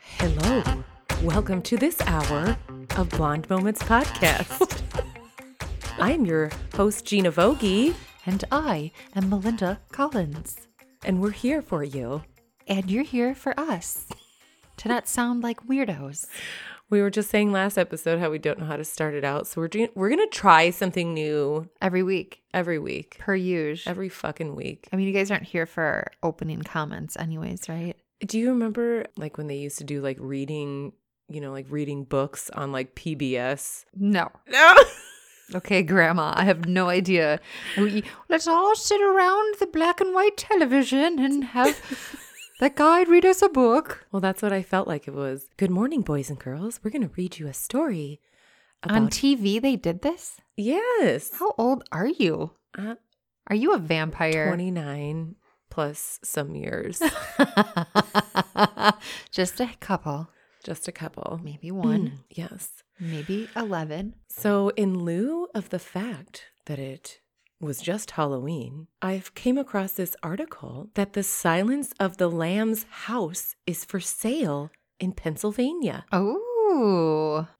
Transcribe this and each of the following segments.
Hello. Welcome to this hour of Blonde Moments podcast. I'm your host, Gina Vogie, And I am Melinda Collins. and we're here for you. And you're here for us to not sound like weirdos. We were just saying last episode how we don't know how to start it out, so we're doing, we're gonna try something new Every week, every week, per usual. every fucking week. I mean, you guys aren't here for opening comments, anyways, right? Do you remember like when they used to do like reading, you know, like reading books on like PBS? No. No. Okay, Grandma, I have no idea. We, let's all sit around the black and white television and have that guide read us a book. Well, that's what I felt like it was. Good morning, boys and girls. We're gonna read you a story On TV, they did this? yes, How old are you? uh, Are you a vampire? twenty nine plus some years, Just a couple, just a couple. maybe one, Mm, yes. maybe 11. So, in lieu of the fact that it was just Halloween, I've came across this article that the Silence of the Lambs house is for sale in Pennsylvania. Oh,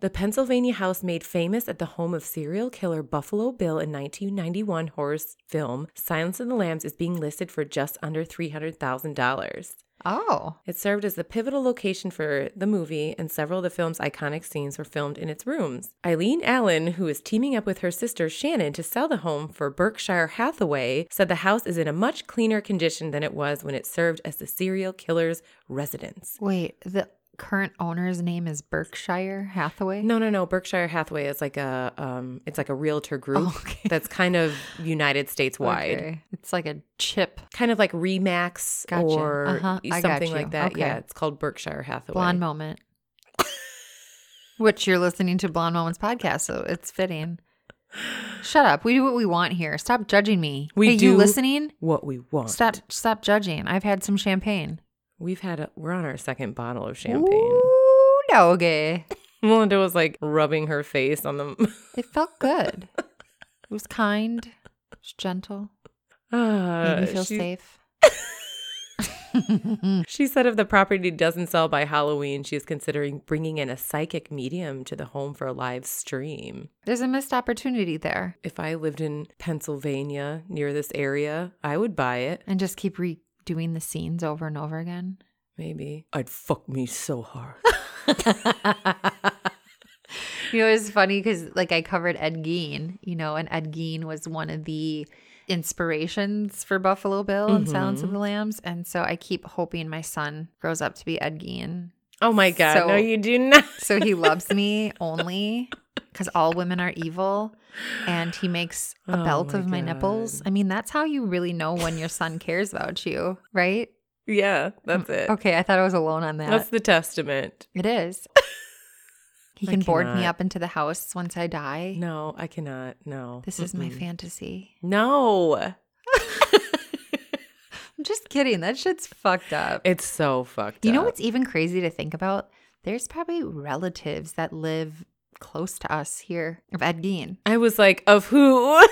The Pennsylvania house made famous at the home of serial killer Buffalo Bill in 1991 horror film Silence of the Lambs is being listed for just under $300,000. oh, It served as the pivotal location for the movie, and several of the film's iconic scenes were filmed in its rooms. Eileen Allen, who is teaming up with her sister Shannon to sell the home for Berkshire Hathaway, said the house is in a much cleaner condition than it was when it served as the serial killer's residence. wait. The current owner's name is Berkshire Hathaway. No, no, no. Berkshire Hathaway is like a um, it's like a realtor group Oh, okay. that's kind of United States wide, Okay. It's like a chip. kind of like Remax Gotcha. or Uh-huh. Something like that. Yeah, it's called Berkshire Hathaway. Blonde moment. Which you're listening to Blonde Moments podcast, so it's fitting. Shut up. We do what we want here. Stop judging me. We hey, do you listening? what we want. Stop stop judging. I've had some champagne. We've had a, we're on our second bottle of champagne. Ooh, doggy. Melinda was like rubbing her face on the. It felt good. it was kind. It was gentle. Uh, Made me feel she, safe. She said if the property doesn't sell by Halloween, she is considering bringing in a psychic medium to the home for a live stream. There's a missed opportunity there. If I lived in Pennsylvania near this area, I would buy it. And just keep redoing the scenes over and over again. Maybe. I'd fuck me so hard. You know, it's funny because like I covered Ed Gein, you know, and Ed Gein was one of the inspirations for Buffalo Bill and Silence of the mm-hmm. Lambs. And so I keep hoping my son grows up to be Ed Gein. Oh my God. So- no, you do not. So he loves me only because all women are evil. And he makes a Oh belt my of my nipples. I mean, that's how you really know when your son cares about you, right? Yeah, mm, that's it. Okay, I thought I was alone on that. That's the testament. It is. He can board me up into the house once I die. No, I cannot. No. This is my fantasy. No. I'm just kidding. That shit's fucked up. It's so fucked up. you know what's even crazy to think about? There's probably relatives that live close to us here of Ed Gein. I was like, of who?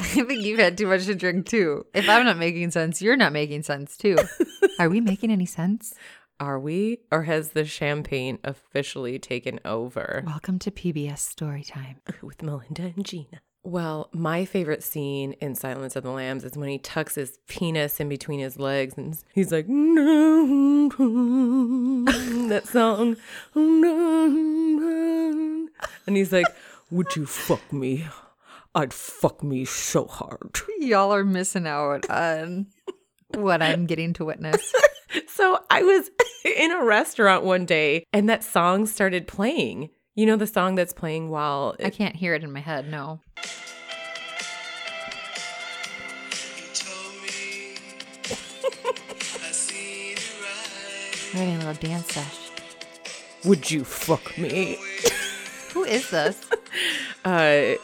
I think you've had too much to drink too. If I'm not making sense, you're not making sense too. Are we making any sense? Are we? Or has the champagne officially taken over Welcome to PBS Storytime. with Melinda and Gina? Well, my favorite scene in Silence of the Lambs is when he tucks his penis in between his legs and he's like, that song. And he's like, Would you fuck me? I'd fuck me so hard. Y'all are missing out on what I'm getting to witness. So I was in a restaurant one day and that song started playing. You know the song that's playing while I can't hear it in my head. No. We're having a little dance sesh. Would you fuck me? Who is this? Uh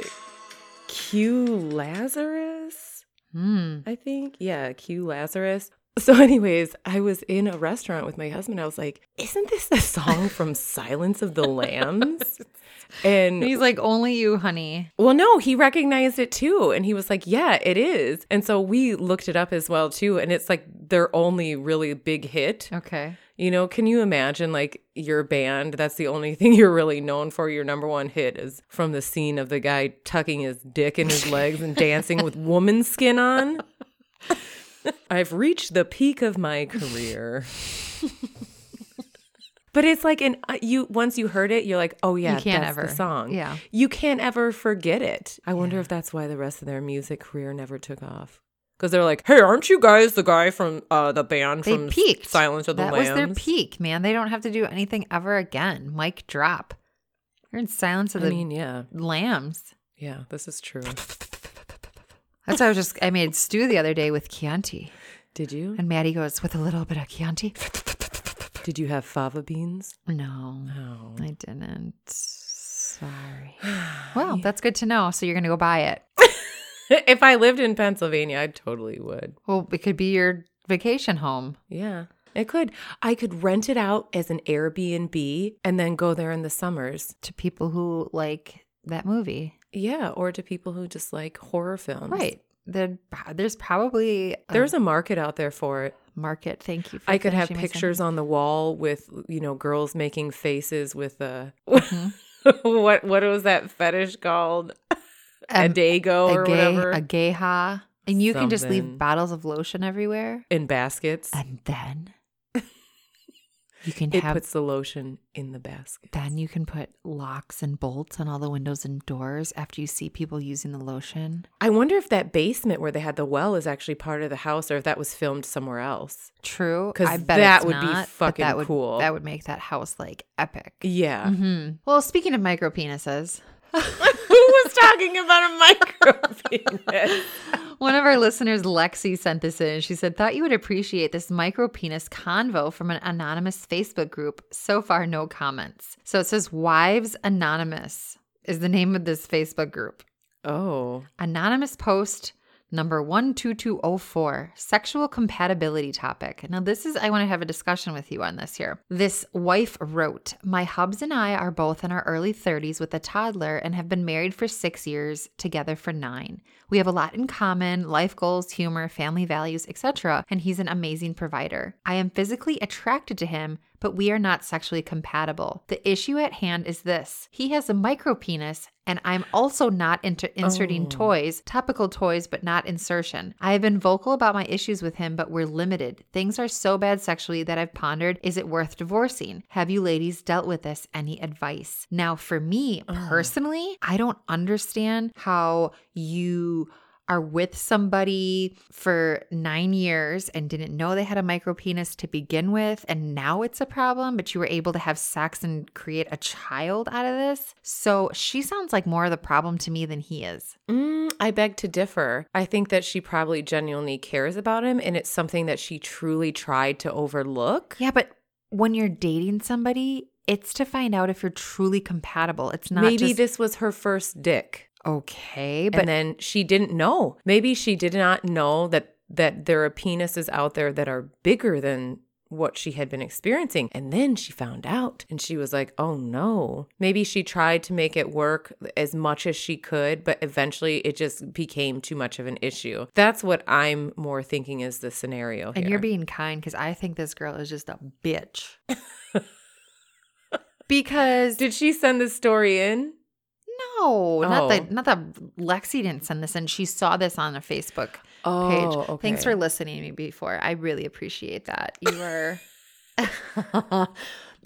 Q Lazarus, Hmm. I think. Yeah, Q Lazarus. So, anyways, I was in a restaurant with my husband. I was like, "Isn't this a song from Silence of the Lambs?" And He's like, only you, honey. well, no, he recognized it too, and he was like, "Yeah, it is." And so we looked it up as well too, and it's like their only really big hit. Okay. You know, can you imagine like your band? That's the only thing you're really known for. Your number one hit is from the scene of the guy tucking his dick in his legs and dancing with woman skin on. I've reached the peak of my career. but it's like an uh, you once you heard it, you're like, oh yeah, You can't that's ever. the song. Yeah. you can't ever forget it. I wonder if that's why the rest of their music career never took off. Because they're like, hey, aren't you guys the guy from uh, the band They from peaked. Silence of the that Lambs? was their peak, man. They don't have to do anything ever again. Mic drop. You're in Silence of I the mean, yeah, Lambs. yeah, this is true. That's why I was just, I made stew the other day with Chianti. Did you? And Maddie goes, with a little bit of Chianti? Did you have fava beans? No, Oh. I didn't. Sorry. Well, that's good to know. So you're going to go buy it. if I lived in Pennsylvania, I totally would. Well, it could be your vacation home. Yeah. It could. I could rent it out as an Airbnb and then go there in the summers. to people who like that movie. Yeah, or to people who just like horror films. Right. There, there's probably a There's a market out there for it. market. Thank you. For I could have pictures on the wall with, you know, girls making faces with a Mhm. what what was that fetish called? a dago or a gay, whatever. a gay ha, and you can just leave bottles of lotion everywhere, in baskets. and then you can It have. puts the lotion in the basket. then you can put locks and bolts on all the windows and doors after you see people using the lotion. I wonder if that basement where they had the well is actually part of the house or if that was filmed somewhere else. True, 'Cause I bet that it's would be not, but fucking that would, cool. That would make that house like epic. Yeah. hmm Well, speaking of micro penises, Who was talking about a micro penis? One of our listeners, Lexi, sent this in. She said, Thought you would appreciate this micro penis convo from an anonymous Facebook group. So far, no comments. So it says Wives Anonymous is the name of this Facebook group. Oh. Anonymous post number 12204 sexual compatibility topic. Now, this is, I want to have a discussion with you on this here. This wife wrote My hubs and I are both in our early 30s with a toddler and have been married for six years, together for nine. We have a lot in common life goals, humor, family values, etc. And he's an amazing provider. I am physically attracted to him, but we are not sexually compatible. The issue at hand is this he has a micro penis and I'm also not into inserting Oh. toys, topical toys, but not insertion. I have been vocal about my issues with him, but we're limited. Things are so bad sexually that I've pondered is it worth divorcing? Have you ladies dealt with this? Any advice? Now, for me uh. personally, I don't understand how you are with somebody for nine years and didn't know they had a micro penis to begin with, and now it's a problem, but you were able to have sex and create a child out of this. So she sounds like more of the problem to me than he is. Mm, I beg to differ. I think that she probably genuinely cares about him and it's something that she truly tried to overlook. Yeah, but when you're dating somebody, it's to find out if you're truly compatible. It's not Maybe just, this was her first dick. Okay, but and then she didn't know. Maybe she did not know that that there are penises out there that are bigger than what she had been experiencing. And then she found out and she was like, "Oh no." Maybe she tried to make it work as much as she could, but eventually it just became too much of an issue. That's what I'm more thinking is the scenario and you're being kind because I think this girl is just a bitch. because Did she send this story in? No, not Oh. that not that Lexi didn't send this in. She saw this on a Facebook page. Oh, Thanks for listening to me before. I really appreciate that. You are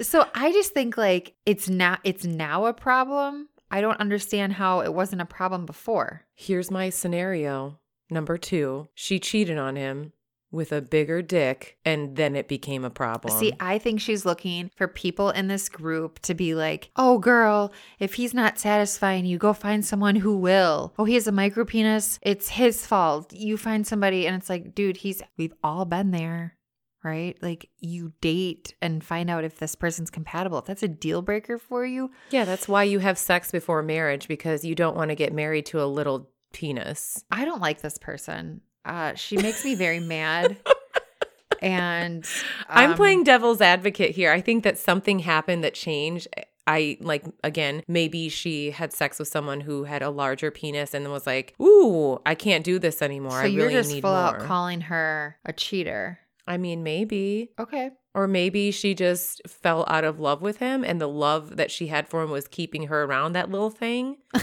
So I just think like it's now it's now a problem. I don't understand how it wasn't a problem before. Here's my scenario. Number two, she cheated on him with a bigger dick, and then it became a problem. See, I think she's looking for people in this group to be like, oh, girl, if he's not satisfying you, go find someone who will. Oh, he has a micro penis. It's his fault. You find somebody, and it's like, dude, he's, we've all been there, right? Like, you date and find out if this person's compatible. If that's a deal breaker for you, yeah, that's why you have sex before marriage because you don't want to get married to a little penis. I don't like this person. Uh, she makes me very mad and I'm um, playing devil's advocate here. I think that something happened that changed. I like again, maybe she had sex with someone who had a larger penis and was like, "Ooh, I can't do this anymore. So I you're really just need full more." out calling her a cheater. I mean, maybe. Okay. Or maybe she just fell out of love with him and the love that she had for him was keeping her around that little thing.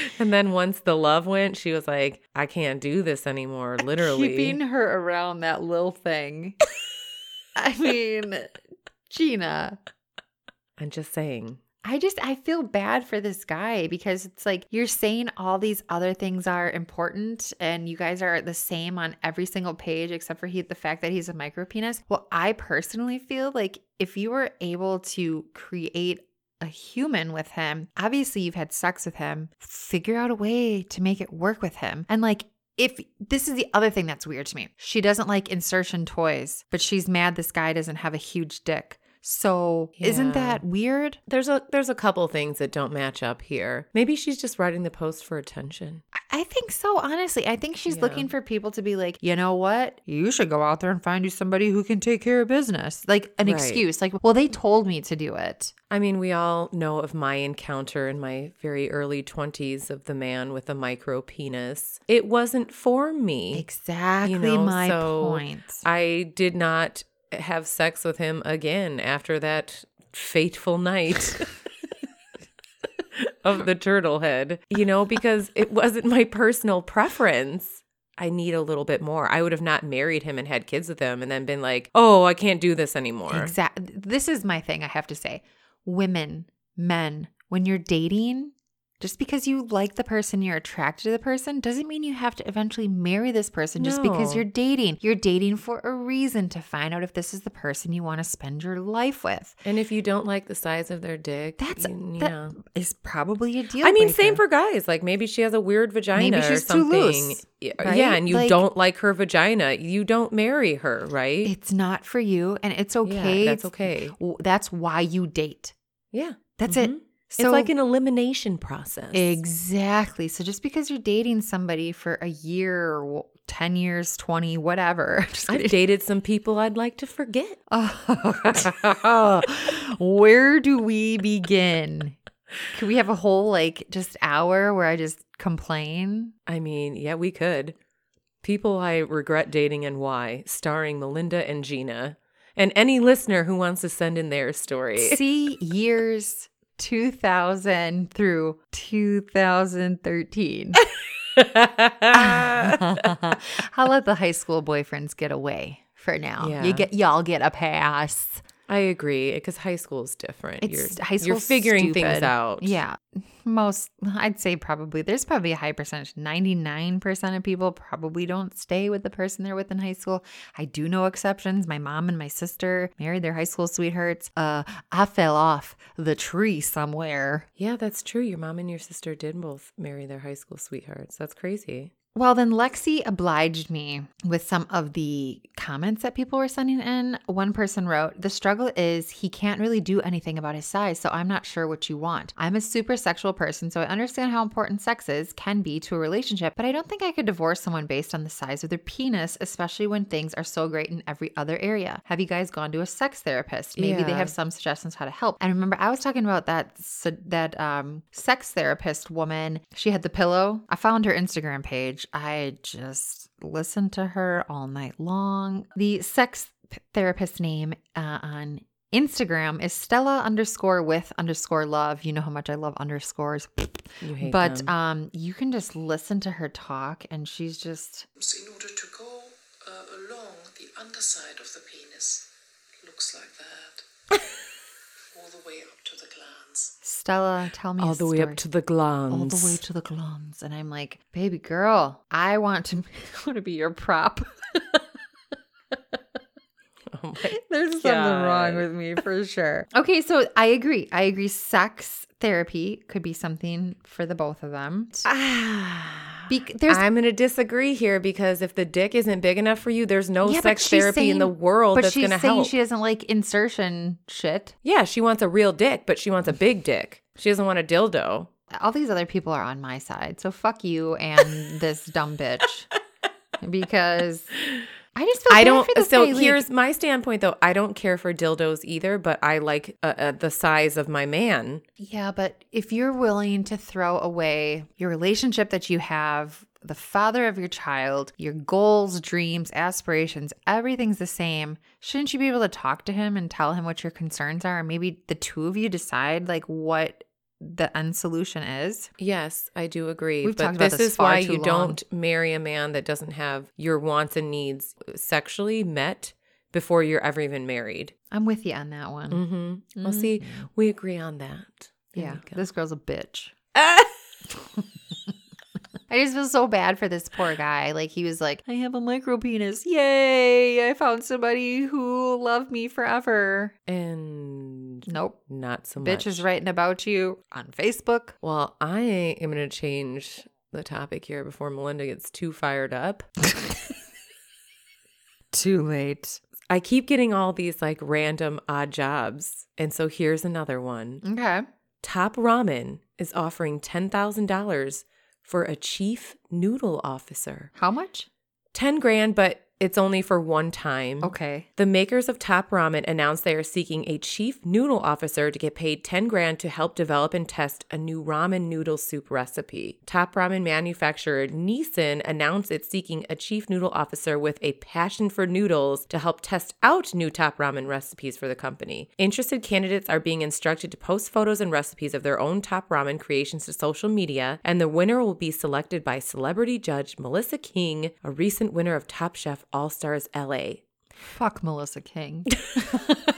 and then once the love went, she was like, I can't do this anymore, literally. Keeping her around that little thing. I mean, Gina. I'm just saying. I just I feel bad for this guy because it's like you're saying all these other things are important and you guys are the same on every single page except for he the fact that he's a micro penis. Well, I personally feel like if you were able to create a human with him, obviously you've had sex with him, figure out a way to make it work with him. And like if this is the other thing that's weird to me. She doesn't like insertion toys, but she's mad this guy doesn't have a huge dick. So, isn't that weird? There's a there's a couple things that don't match up here. Maybe she's just writing the post for attention. I- think so, honestly. I think she's Yeah. looking for people to be like, you know what? You should go out there and find you somebody who can take care of business. Like an Right. excuse. Like, well, they told me to do it. I mean, we all know of my encounter in my very early 20s of the man with a micro penis. It wasn't for me. Exactly know, my so point. I did not have sex with him again after that fateful night of the turtle head, you know, because it wasn't my personal preference. I need a little bit more. I would have not married him and had kids with him and then been like, oh, I can't do this anymore. Exactly. This is my thing, I have to say. Women, men, when you're dating, just because you like the person, you're attracted to the person, doesn't mean you have to eventually marry this person just because you're dating. You're dating for a reason to find out if this is the person you want to spend your life with. And if you don't like the size of their dick, That's you, that yeah. is probably a deal. I mean, same for guys. Like maybe she has a weird vagina Maybe or she's too loose, Yeah, right? yeah, and you Like- don't like her vagina. You don't marry her, right? It's not for you, and it's okay. Yeah, that's okay. That's why you date. Yeah, That's Mhm. it. So it's like an elimination process. Exactly. So just because you're dating somebody for a year or 10 years, 20, whatever. I've dated some people I'd like to forget. Where do we begin? Could we have a whole like just hour where I just complain? I mean, yeah, we could. People I regret dating and why, starring Melinda and Gina. And any listener who wants to send in their story. See years 2000 through 2013. I'll let the high school boyfriends get away for now. Yeah. You get y'all get a pass. I agree because high school is different. It's you're, high You're school's figuring things out. Yeah. Most I'd say probably there's probably a high percentage. 99% of people probably don't stay with the person they're with in high school. I do know exceptions. My mom and my sister married their high school sweethearts. Uh I fell off the tree somewhere. Yeah, that's true. Your mom and your sister did both marry their high school sweethearts. That's crazy. Well, then Lexi obliged me with some of the comments that people were sending in. One person wrote, The struggle is he can't really do anything about his size, so I'm not sure what you want. I'm a super sexual person, so I understand how important sex is, can be to a relationship, but I don't think I could divorce someone based on the size of their penis, especially when things are so great in every other area. Have you guys gone to a sex therapist? Maybe they have some suggestions how to help. And remember, I was talking about that that um, sex therapist woman. She had the pillow. I found her Instagram page. I just listened to her all night long. The sex therapist name uh, on Instagram is Stella underscore with underscore love. You know how much I love underscores. You hate But them. um, you can just listen to her talk, and she's just in order to go uh, along the underside of the penis. Looks like that. All the way up to the glands. Stella. Tell me a all the way up to the glands. all the way to the glands. And I'm like, baby girl, I want to, I want to be your prop. Oh my There's something wrong with me for sure. Okay, so I agree. I agree. Sex therapy could be something for the both of them. Be- I'm going to disagree here because if the dick isn't big enough for you, there's no Yeah, sex she's therapy in the world but that's she's going to saying help. she doesn't like insertion shit. yeah, she wants a real dick, but she wants a big dick. She doesn't want a dildo. All these other people are on my side. So fuck you and this dumb bitch. because I just feel I bad don't. For this So guy, like- here's my standpoint, though. I don't care for dildos either, but I like uh, uh, the size of my man. Yeah, but if you're willing to throw away your relationship that you have, the father of your child, your goals, dreams, aspirations, everything's the same, shouldn't you be able to talk to him and tell him what your concerns are? And maybe the two of you decide like what the end solution is. Yes, I do agree. We've but talked about this this is why you long. don't marry a man that doesn't have your wants and needs sexually met before you're ever even married. I'm with you on that one. Mm-hmm. Well, see, we agree on that. There Yeah, this girl's a bitch. I just feel so bad for this poor guy. Like he was like, I have a micro penis. Yay! I found somebody who loved me forever. and Nope. not so much. Bitch is writing about you on Facebook. Well, I am going to change the topic here before Melinda gets too fired up. Too late. I keep getting all these like random odd jobs. And so here's another one. Okay. Top Ramen is offering $10,000 for a chief noodle officer. How much? 10 grand, but it's only for one time. Okay. The makers of Top Ramen announced they are seeking a chief noodle officer to get paid 10 grand to help develop and test a new ramen noodle soup recipe. Top Ramen manufacturer Nissin announced it's seeking a chief noodle officer with a passion for noodles to help test out new Top Ramen recipes for the company. Interested candidates are being instructed to post photos and recipes of their own Top Ramen creations to social media, and the winner will be selected by celebrity judge Melissa King, a recent winner of Top Chef All Stars LA. Fuck Melissa King.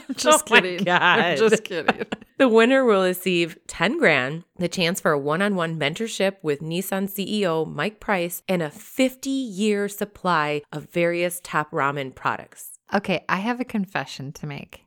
Oh just kidding. I'm just kidding. The winner will receive 10 grand, the chance for a one-on-one mentorship with Nissin CEO Mike Price, and a 50-year supply of various top ramen products. Okay, I have a confession to make.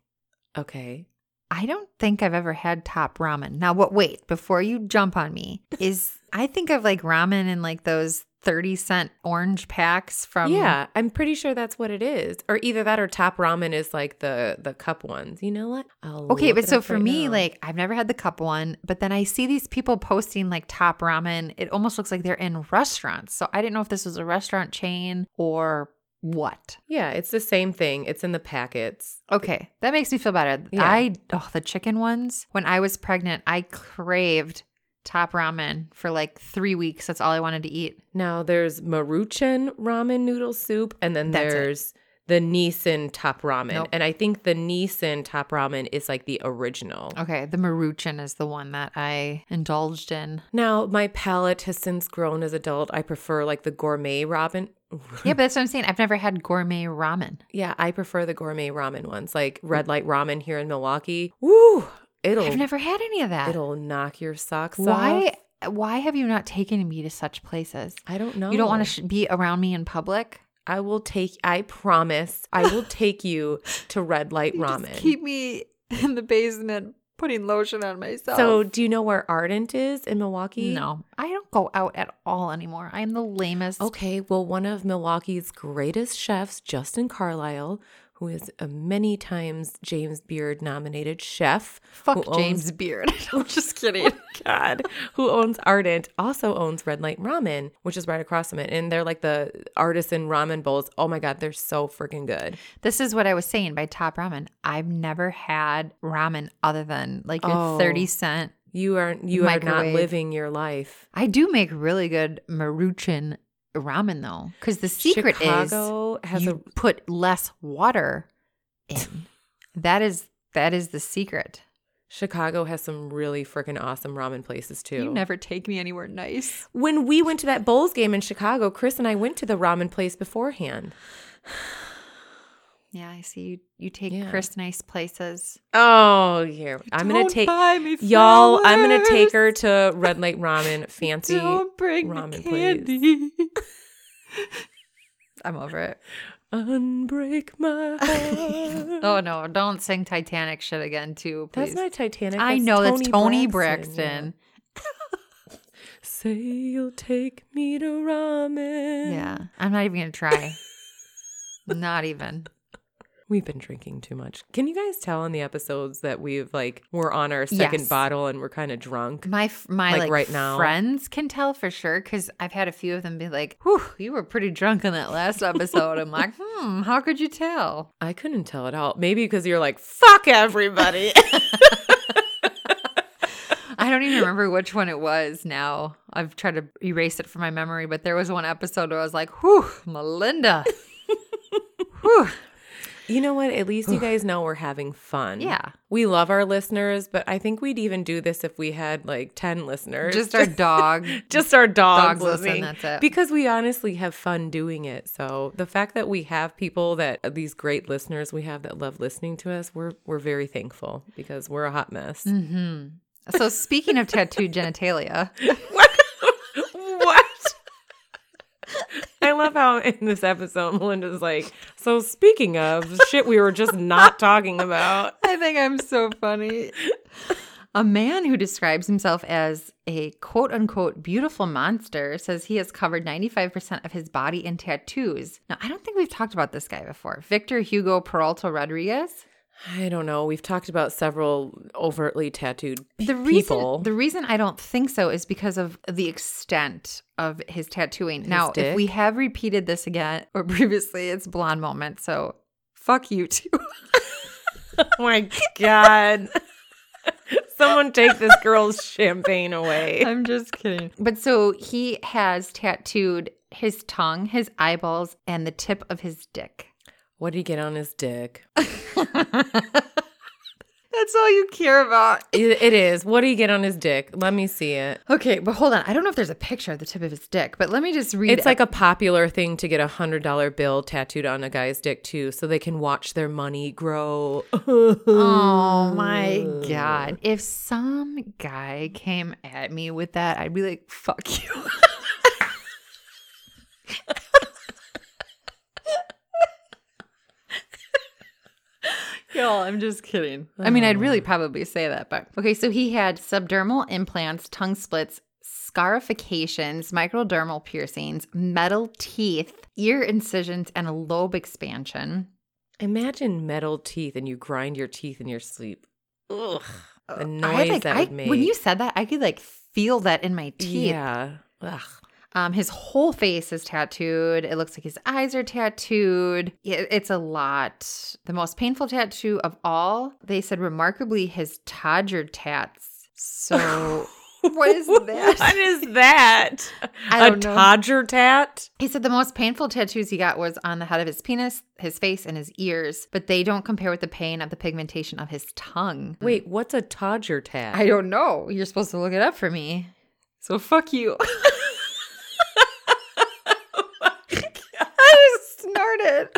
Okay. I don't think I've ever had top ramen. Now, what? Wait, before you jump on me, is I think of like ramen and like those thirty cent orange packs from. yeah, I'm pretty sure that's what it is. Or either that or top ramen is like the the cup ones. You know what? I'll Okay, but so for right me, now. like I've never had the cup one, but then I see these people posting like top ramen. It almost looks like they're in restaurants. So I didn't know if this was a restaurant chain or what. Yeah, it's the same thing. It's in the packets. Okay, that makes me feel better. Yeah. I oh the chicken ones. When I was pregnant, I craved top ramen for like three weeks. That's all I wanted to eat. Now there's Maruchan ramen noodle soup, and then That's it. there's the Nissin top ramen. Nope. And I think the Nissin top ramen is like the original. Okay, the Maruchan is the one that I indulged in. Now my palate has since grown as adult. I prefer like the gourmet ramen. Yeah, but that's what I'm saying. I've never had gourmet ramen. Yeah, I prefer the gourmet ramen ones, like mm. Red Light Ramen here in Milwaukee. Woo! It'll I've never had any of that. it'll knock your socks Why? off. Why have you not taken me to such places? I don't know. You don't want to sh- be around me in public. I will take. I promise. I will take you to Red Light Ramen. Keep me in the basement putting lotion on myself. So, do you know where Ardent is in Milwaukee? no, I don't go out at all anymore. I'm the lamest. Okay, well, one of Milwaukee's greatest chefs, Justin Carlisle, who is a many times James Beard nominated chef. Fuck owns- James Beard. I'm just kidding. Oh, God, who owns Ardent, also owns Red Light Ramen, which is right across from it. And they're like the artisan ramen bowls. Oh my God, they're so freaking good. This is what I was saying by Top Ramen. I've never had ramen other than like your Oh. 30 cent. You are you are not living your life. I do make really good Maruchan ramen though, because the secret Chicago is has you a put less water in. that is that is the secret. Chicago has some really freaking awesome ramen places too. You never take me anywhere nice. when we went to that Bulls game in Chicago, Chris and I went to the ramen place beforehand. Yeah, I see you. You take Yeah. Chris nice places. Oh, here I'm gonna take y'all. I'm gonna take her to Red Light Ramen, fancy. Ramen place. candy. I'm over it. Unbreak my heart. Oh no! Don't sing Titanic shit again, too. Please. That's not Titanic. I that's know that's Toni Braxton. Braxton. yeah. Say you'll take me to ramen. Yeah. I'm not even gonna try. not even. We've been drinking too much. Can you guys tell in the episodes that we've like we're on our second Yes. bottle and we're kind of drunk? My my Like like, right now? friends can tell for sure because I've had a few of them be like, "Whew, you were pretty drunk on that last episode." I'm like, "Hmm, how could you tell?" I couldn't tell at all. Maybe because you're like fuck everybody. I don't even remember which one it was now. I've tried to erase it from my memory, but there was one episode where I was like, "Whew, Melinda." Whew. You know what? At least you guys know we're having fun. Yeah. We love our listeners, but I think we'd even do this if we had like 10 listeners. Just our dog. just our dogs, Dogs listen, that's it. Because we honestly have fun doing it. So the fact that we have people that these great listeners we have that love listening to us, we're we're very thankful because we're a hot mess. Mm. So speaking of tattooed genitalia, what? I love how in this episode Melinda's like, so speaking of shit we were just not talking about. I think I'm so funny. A man who describes himself as a quote unquote beautiful monster says he has covered 95% of his body in tattoos. Now, I don't think we've talked about this guy before. Victor Hugo Peralta Rodriguez. I don't know. We've talked about several overtly tattooed The reason people. the reason I don't think so is because of the extent of his tattooing. now, if we have repeated this again or previously, it's blonde moment. So fuck you too. oh my god. Someone take this girl's champagne away. I'm just kidding. But so he has tattooed his tongue, his eyeballs, and the tip of his dick. What did he get on his dick? That's all you care about. It, it is. What do you get on his dick? Let me see it. Okay, but hold on. I don't know if there's a picture of the tip of his dick, but let me just read It's like a popular thing to get a hundred dollar bill tattooed on a guy's dick too, so they can watch their money grow. Oh my god. If some guy came at me with that, I'd be like, fuck you. Yo, I'm just kidding. I mean, I'd really probably say that, but okay. So he had subdermal implants, tongue splits, scarifications, microdermal piercings, metal teeth, ear incisions, and a lobe expansion. Imagine metal teeth and you grind your teeth in your sleep. Ugh. The I, noise like, that I- would make. When you said that, I could like feel that in my teeth. Yeah. Ugh. Um, his whole face is tattooed. It looks like his eyes are tattooed. It- it's a lot. The most painful tattoo of all, they said, remarkably, his Todger tats. So, what is that? what is that? I a. Todger tat? He said the most painful tattoos he got was on the head of his penis, his face, and his ears, but they don't compare with the pain of the pigmentation of his tongue. Wait, what's a Todger tat? I don't know. You're supposed to look it up for me. So fuck you. I snorted.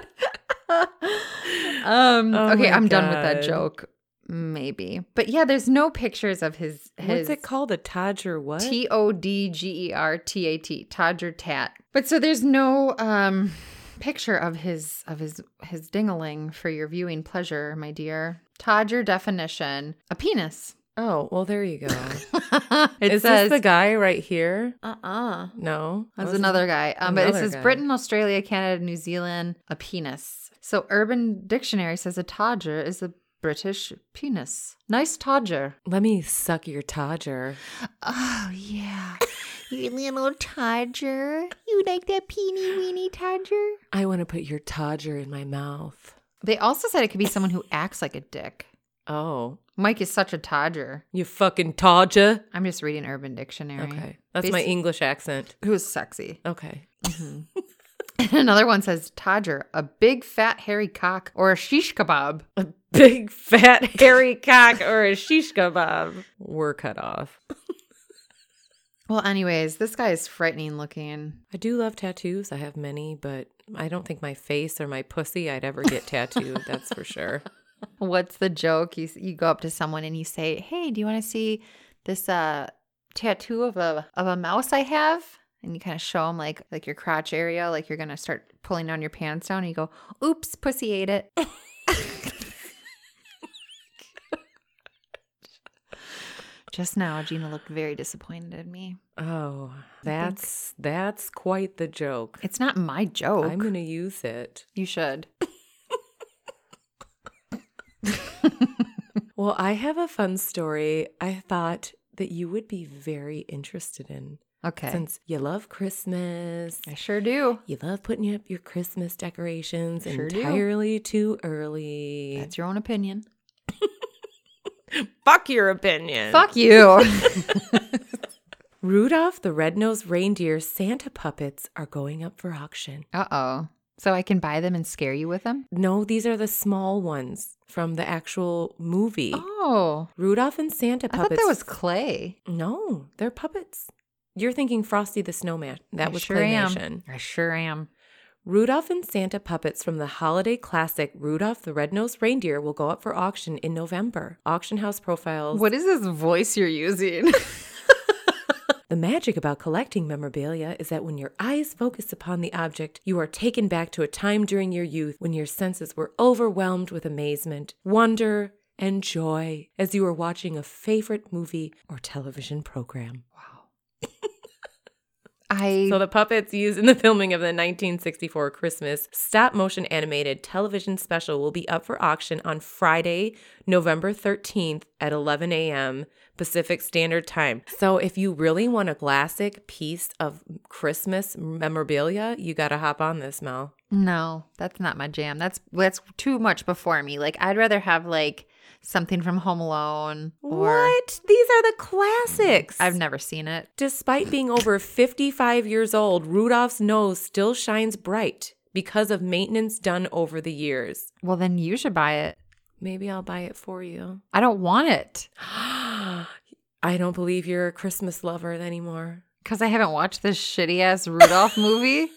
um Oh okay, I'm done with that joke. Maybe. But yeah, there's no pictures of his his What's it called? A Todger what? T O D G E R T A T, Todger Tat. But so there's no um picture of his of his his dingaling for your viewing pleasure, my dear. Todger definition: a penis. Oh, well, there you go. it is says this the guy right here? uh-uh. No. That's Wasn't- another guy. Um, but it Another says guy. Britain, Australia, Canada, New Zealand, a penis. So Urban Dictionary says a todger is a British penis. Nice todger. Let me suck your Todger. Oh yeah. You little todger. You like that peeny weeny todger? I want to put your Todger in my mouth. They also said it could be someone who acts like a dick. Oh, Mike is such a todger. you fucking Todger. I'm just reading Urban Dictionary. Okay. That's my English accent. Who's sexy? Okay. Mm-hmm. Another one says todger, a big fat hairy cock or a shish kebab. A big fat hairy cock or a shish kebab. We're cut off. Well, anyways, this guy is frightening looking. I do love tattoos. I have many, but I don't think my face or my pussy I'd ever get tattooed. That's for sure. What's the joke? You you go up to someone and you say, "Hey, do you want to see this uh tattoo of a of a mouse I have?" And you kind of show them like like your crotch area, like you're gonna start pulling down your pants down. And you go, "Oops, pussy ate it." Just now, Gina looked very disappointed in me. Oh, that's that's quite the joke. It's not my joke. I'm gonna use it. you should. Well, I have a fun story I thought that you would be very interested in. Okay. Since you love Christmas, I sure do. you love putting up your Christmas decorations Sure do. entirely too early. That's your own opinion. Fuck your opinion. Fuck you. Rudolph the Red-Nosed Reindeer Santa puppets are going up for auction. uh oh. So I can buy them and scare you with them? No, these are the small ones from the actual movie. Oh. Rudolph and Santa puppets. I thought that was clay. No, they're puppets. You're thinking Frosty the Snowman. That I was sure claymation. am. I sure am. Rudolph and Santa puppets from the holiday classic Rudolph the Red-Nosed Reindeer will go up for auction in November. Auction house profiles. What is this voice you're using? The magic about collecting memorabilia is that when your eyes focus upon the object, you are taken back to a time during your youth when your senses were overwhelmed with amazement, wonder, and joy as you were watching a favorite movie or television program. I So the puppets used in the filming of the 1964 Christmas stop motion animated television special will be up for auction on Friday, November 13th at 11 a.m. Pacific Standard Time. So if you really want a classic piece of Christmas memorabilia, you got to hop on this, Mel. no, that's not my jam. That's that's too much before me. Like I'd rather have like something from Home Alone or What? These are the classics. I've never seen it. Despite being over 55 years old, Rudolph's nose still shines bright because of maintenance done over the years. Well, then you should buy it. Maybe I'll buy it for you. I don't want it I don't believe you're a Christmas lover anymore. because I haven't watched this shitty ass Rudolph movie.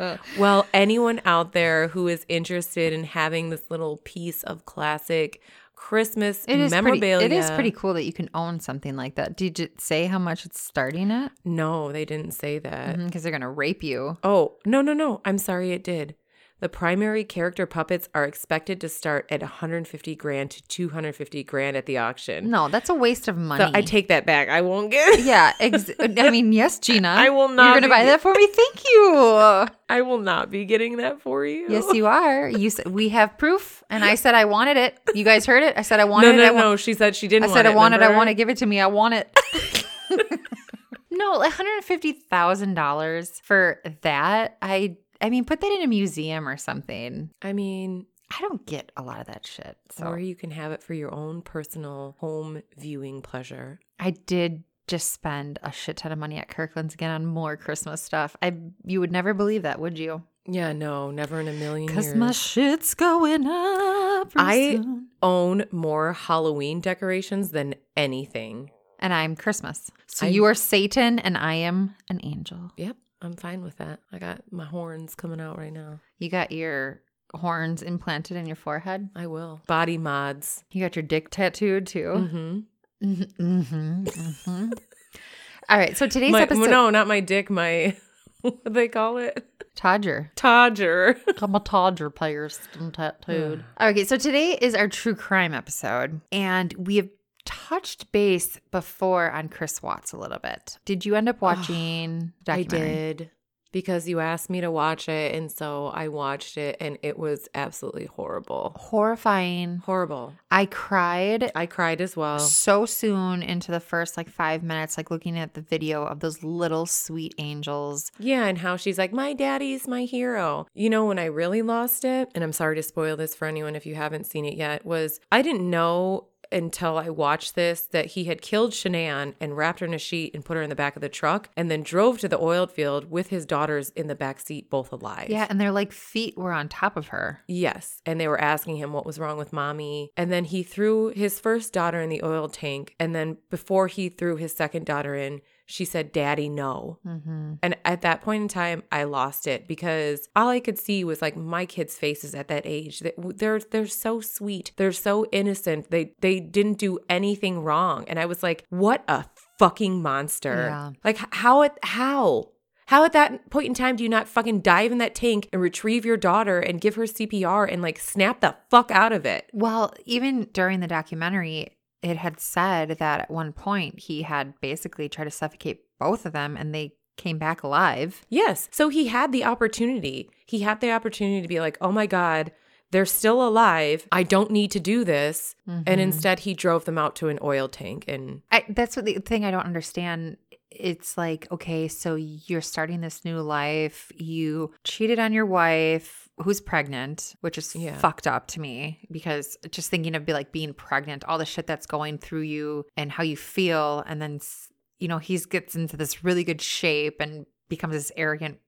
Uh, Well, anyone out there who is interested in having this little piece of classic Christmas it is pretty, memorabilia. it is pretty cool that you can own something like that. Did it say how much it's starting at? No, they didn't say that. Mm-hmm, because they're gonna rape you. Oh, no, no, no. I'm sorry it did. The primary character puppets are expected to start at 150 grand to 250 grand at the auction. No, that's a waste of money. So I take that back. I won't get Yeah, ex- I mean, yes, Gina. I will not You're gonna be- buy that for me. Thank you. I will not be getting that for you. Yes, you are. You said we have proof, and I said I wanted it. You guys heard it. I said I wanted No, it. No, wa- no. She said she didn't I want said it. I wanted. I want to give it to me. I want it. no, one hundred fifty thousand dollars for that. I. I mean, put that in a museum or something. I mean, I don't get a lot of that shit. So or you can have it for your own personal home viewing pleasure. I did just spend a shit ton of money at Kirkland's again on more Christmas stuff. I you would never believe that, would you? Yeah, no, never in a million Cause years. my shit's going up. I- soon. own more Halloween decorations than anything. and I'm Christmas. So I- you are Satan, and I am an angel. Yep, I'm fine with that. I got my horns coming out right now. You got your horns implanted in your forehead. I will. Body mods. You got your dick tattooed too. Mm-hmm. Mm-hmm, mm-hmm. All right. So today's My, episode, no, not my dick. My what do they call it? Todger. Todger. I'm a Todger player, still tattooed. okay. So today is our true crime episode, and we have touched base before on Chris Watts a little bit. Did you end up ah, watching? the I did because you asked me to watch it, and so I watched it, and it was absolutely horrible. Horrifying. Horrible. I cried I cried as well. so soon into the first like five minutes, like looking at the video of those little sweet angels. Yeah, and how she's like, my daddy's my hero. You know, when I really lost it, and I'm sorry to spoil this for anyone if you haven't seen it yet, was I didn't know until I watched this that he had killed Shanann and wrapped her in a sheet and put her in the back of the truck and then drove to the oil field with his daughters in the back seat, both alive. Yeah, and their like feet were on top of her. Yes. And they were asking him what was wrong with mommy. And then he threw his first daughter in the oil tank. And then before he threw his second daughter in, she said, Daddy, no. Mm-hmm. And at that point in time, I lost it because all I could see was like my kids' faces at that age. They- They're they're so sweet. They're so innocent. They they didn't do anything wrong. And I was like, what a fucking monster. Yeah. Like how it how how at that point in time do you not fucking dive in that tank and retrieve your daughter and give her CPR and like snap the fuck out of it? Well, even during the documentary, it had said that at one point he had basically tried to suffocate both of them and they came back alive. Yes. So he had the opportunity. He had the opportunity to be like, oh my God, they're still alive. I don't need to do this. Mm-hmm. And instead, he drove them out to an oil tank. And I, that's what the thing I don't understand. It's like, okay, so you're starting this new life. You cheated on your wife who's pregnant, which is Yeah. fucked up to me because just thinking of be like being pregnant, all the shit that's going through you and how you feel. And then, you know, he gets into this really good shape and becomes this arrogant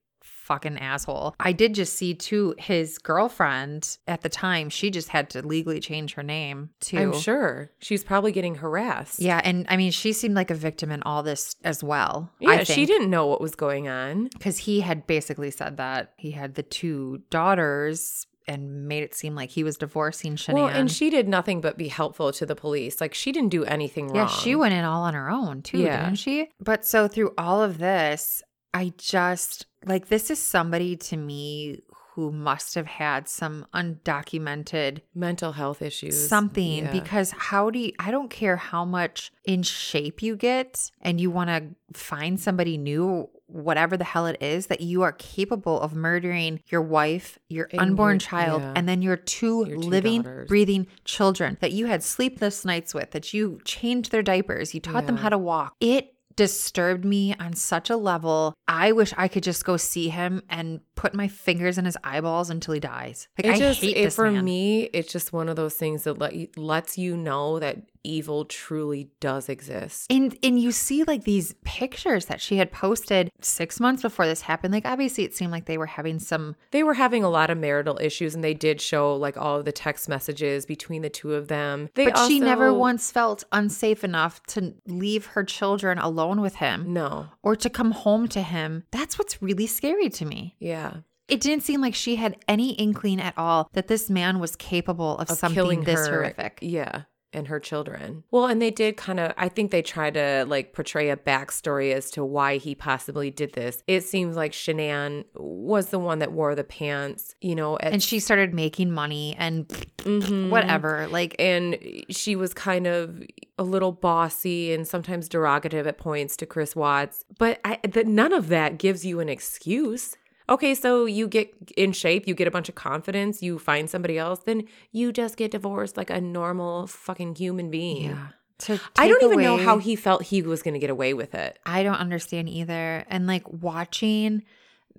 fucking asshole. I did just see too his girlfriend at the time, she just had to legally change her name too. I'm sure she's probably getting harassed. Yeah, and I mean, she seemed like a victim in all this as well. Yeah, she didn't know what was going on. because he had basically said that he had the two daughters and made it seem like he was divorcing Shanann. Well, and she did nothing but be helpful to the police. Like she didn't do anything yeah, wrong. Yeah, she went in all on her own too, Yeah. didn't she? But so through all of this, I just like this is somebody to me who must have had some undocumented mental health issues. something Yeah. because how do you I don't care how much in shape you get and you want to find somebody new whatever the hell it is that you are capable of murdering your wife, your And unborn your- child yeah. and then your two Your two living daughters. breathing children that you had sleepless nights with that you changed their diapers, you taught them how to walk. It disturbed me on such a level. I wish I could just go see him and put my fingers in his eyeballs until he dies. Like It I just hate it, this for man. me. It's just one of those things that let you, lets you know that evil truly does exist. And and you see like these pictures that she had posted six months before this happened. Like obviously it seemed like they were having some They were having a lot of marital issues, and they did show like all of the text messages between the two of them. They but she never once felt unsafe enough to leave her children alone with him No, or to come home to him. That's what's really scary to me. yeah, It didn't seem like she had any inkling at all that this man was capable of, of something this her, horrific. Yeah, and her children. Well, and they did kind of. I think they tried to like portray a backstory as to why he possibly did this. It seems like Shanann was the one that wore the pants. You know, at, And she started making money and Mhm. whatever. Like and she was kind of a little bossy and sometimes derogative at points to Chris Watts. But I, that none of that gives you an excuse. Okay, so you get in shape, you get a bunch of confidence, you find somebody else, then you just get divorced like a normal fucking human being. yeah. I don't even know how he felt he was going to get away with it. I don't understand either. And like watching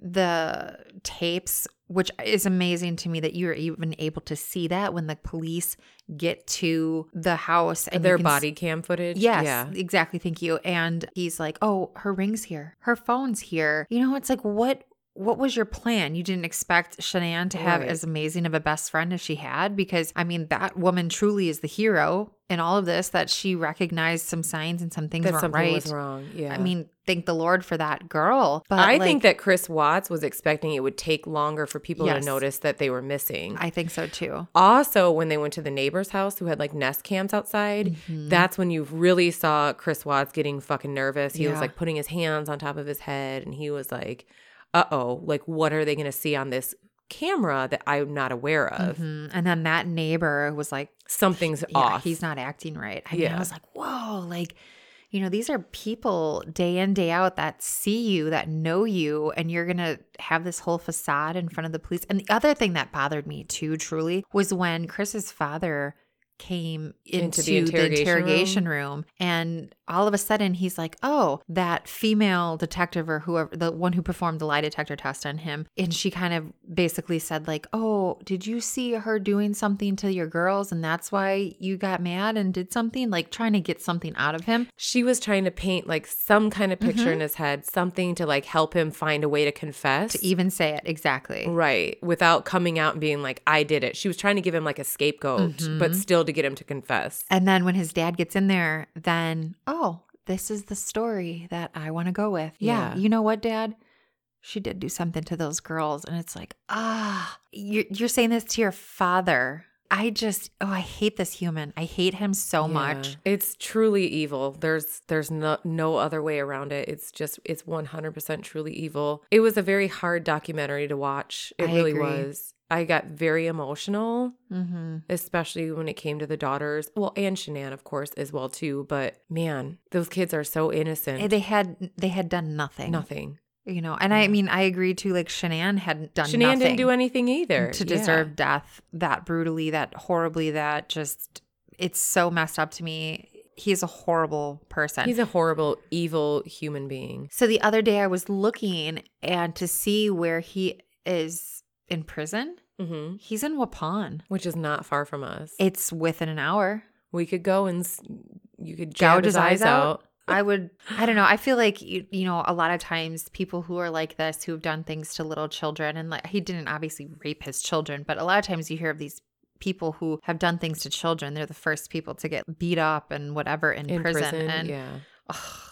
the tapes, which is amazing to me that you're even able to see that when the police get to the house and Their can s- body cam footage. Yes, Yeah. exactly. Thank you. And he's like, "Oh, her ring's here. Her phone's here." You know, it's like, what? What was your plan? You didn't expect Shanann to have Right. as amazing of a best friend as she had, because I mean, that woman truly is the hero in all of this. That she recognized some signs and some things That something right. was wrong. Yeah. I mean, thank the Lord for that girl. But I like, think that Chris Watts was expecting it would take longer for people Yes. to notice that they were missing. I think so too. Also, when they went to the neighbor's house who had like Nest cams outside, Mm-hmm. that's when you really saw Chris Watts getting fucking nervous. He was like putting his hands on top of his head and he was like, uh oh, like what are they going to see on this camera that I'm not aware of? Mhm. And then that neighbor was like, Something's yeah, off. he's not acting right. I mean, I was like, whoa, like, you know, these are people day in, day out that see you, that know you, and you're going to have this whole facade in front of the police. And the other thing that bothered me too, truly, was when Chris's father came into, Into the the interrogation interrogation room. and all of a sudden he's like oh that female detective or whoever the one who performed the lie detector test on him and she kind of basically said like oh did you see her doing something to your girls and that's why you got mad and did something like trying to get something out of him she was trying to paint like some kind of picture Mm-hmm. in his head, something to like help him find a way to confess. to even say it exactly Right. Without coming out and being like, I did it. She was trying to give him like a scapegoat, Mm-hmm. but still to get him to confess. and then when his dad gets in there then oh this is the story that i want to go with yeah Yeah. you know what dad she did do something to those girls and it's like ah you're, you're saying this to your father i just oh i hate this human i hate him so Yeah. much It's truly evil. There's there's no no other way around it. It's just it's 100% truly evil. It was a very hard documentary to watch. It I really agree. was. I got very emotional, mm-hmm. especially when it came to the daughters. Well, and Shanann, of course, as well too. But man, those kids are so innocent. they had they had done nothing Nothing. You know, and I mean, I agree too. Like Shanann hadn't done Shanann didn't do anything either to Yeah. deserve death that brutally, that horribly, that just it's so messed up to me. He's a horrible person. He's a horrible, evil human being. so the other day I was looking and to see where he is in prison. hmm He's in Waupun. Which is not far from us. It's within an hour. we could go and s- you could Gouge his his eyes out. I would, I don't know. I feel like, you, you know, a lot of times people who are like this, who have done things to little children, and like, he didn't obviously rape his children, but a lot of times you hear of these people who have done things to children. They're the first people to get beat up and whatever in, in prison. prison. And yeah.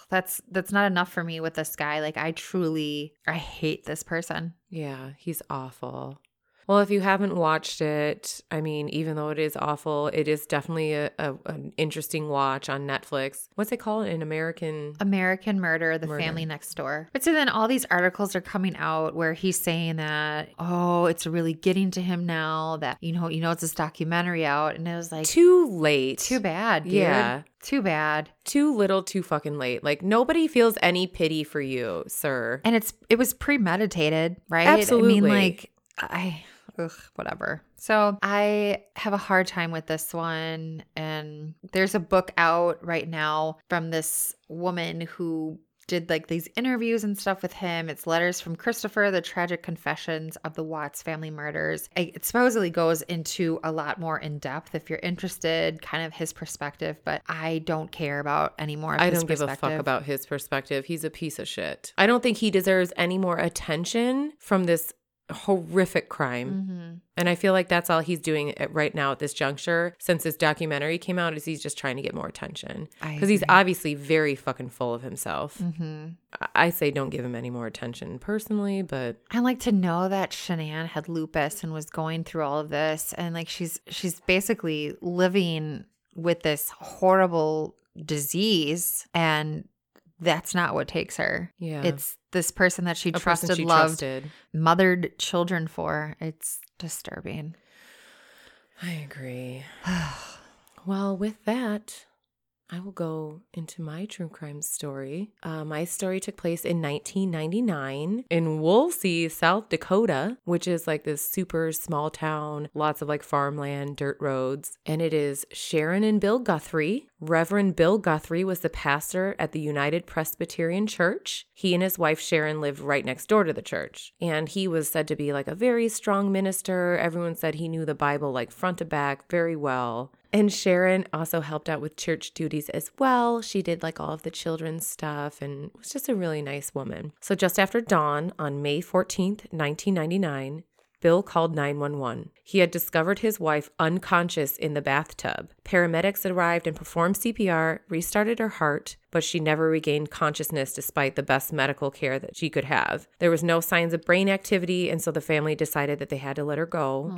That's, that's not enough for me with this guy. Like, I truly, I hate this person. Yeah, he's awful. Well, if you haven't watched it, I mean, even though it is awful, it is definitely a, a an interesting watch on Netflix. What's it called? An American. American Murder, The Murder. Family Next Door. But so then all these articles are coming out where he's saying that, oh, it's really getting to him now that, you know, you know, it's this documentary out. And it was like, Too late. too bad, dude. Yeah. Too bad. Too little, too fucking late. Like nobody feels any pity for you, sir. And it's, it was premeditated, right? Absolutely. I mean, like, I, ugh, whatever. So I have a hard time with this one. And there's a book out right now from this woman who did like these interviews and stuff with him. It's letters from Christopher, the tragic confessions of the Watts family murders. It supposedly goes into a lot more in depth if you're interested, kind of his perspective, but I don't care about any more of I don't give a fuck about his perspective. He's a piece of shit. I don't think he deserves any more attention from this horrific crime. Mhm. And I feel like that's all he's doing right now at this juncture since this documentary came out is he's just trying to get more attention. Because he's obviously very fucking full of himself. Mhm. I- I say don't give him any more attention personally, but I like to know that Shanann had lupus and was going through all of this and like she's she's basically living with this horrible disease and that's not what takes her. yeah. It's this person that she a trusted, she loved, trusted. mothered children for. It's disturbing. I agree. well, with that, I will go into my true crime story. Uh, my story took place in 1999 in Wolsey, South Dakota, which is like this super small town, lots of like farmland, dirt roads. And it is Sharon and Bill Guthrie. Reverend Bill Guthrie was the pastor at the United Presbyterian Church. He and his wife Sharon lived right next door to the church. And he was said to be like a very strong minister. Everyone said he knew the Bible like front to back very well. And Sharon also helped out with church duties as well. She did like all of the children's stuff and was just a really nice woman. So just after dawn on May 14th, 1999, Bill called 911. He had discovered his wife unconscious in the bathtub. Paramedics arrived and performed CPR, restarted her heart, but she never regained consciousness despite the best medical care that she could have. There was no signs of brain activity, and so the family decided that they had to let her go.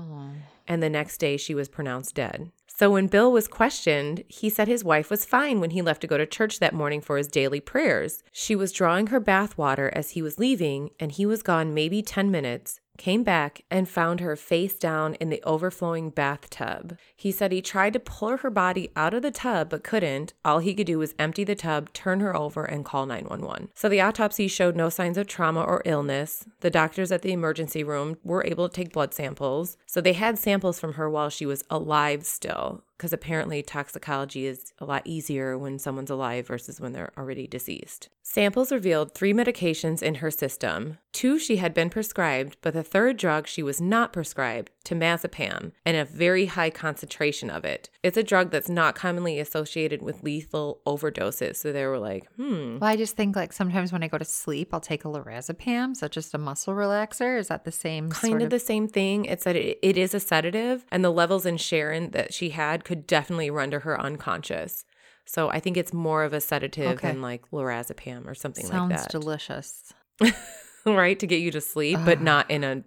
And the next day, she was pronounced dead. So when Bill was questioned, he said his wife was fine when he left to go to church that morning for his daily prayers. She was drawing her bath water as he was leaving, and he was gone maybe 10 minutes came back and found her face down in the overflowing bathtub. He said he tried to pull her body out of the tub but couldn't. All he could do was empty the tub, turn her over, and call 911. So the autopsy showed no signs of trauma or illness. The doctors at the emergency room were able to take blood samples. So they had samples from her while she was alive still. Because apparently, toxicology is a lot easier when someone's alive versus when they're already deceased. Samples revealed three medications in her system. Two she had been prescribed, but the third drug she was not prescribed, temazepam, and a very high concentration of it. It's a drug that's not commonly associated with lethal overdoses. So they were like, hmm. Well, I just think like sometimes when I go to sleep, I'll take a lorazepam. So just a muscle relaxer. Is that the same Kind sort of the same thing. It's that it, it is a sedative, and the levels in Sharon that she had could definitely render her unconscious. So I think it's more of a sedative Okay. than like lorazepam or something Sounds like that. Sounds delicious. right? To get you to sleep, but not in a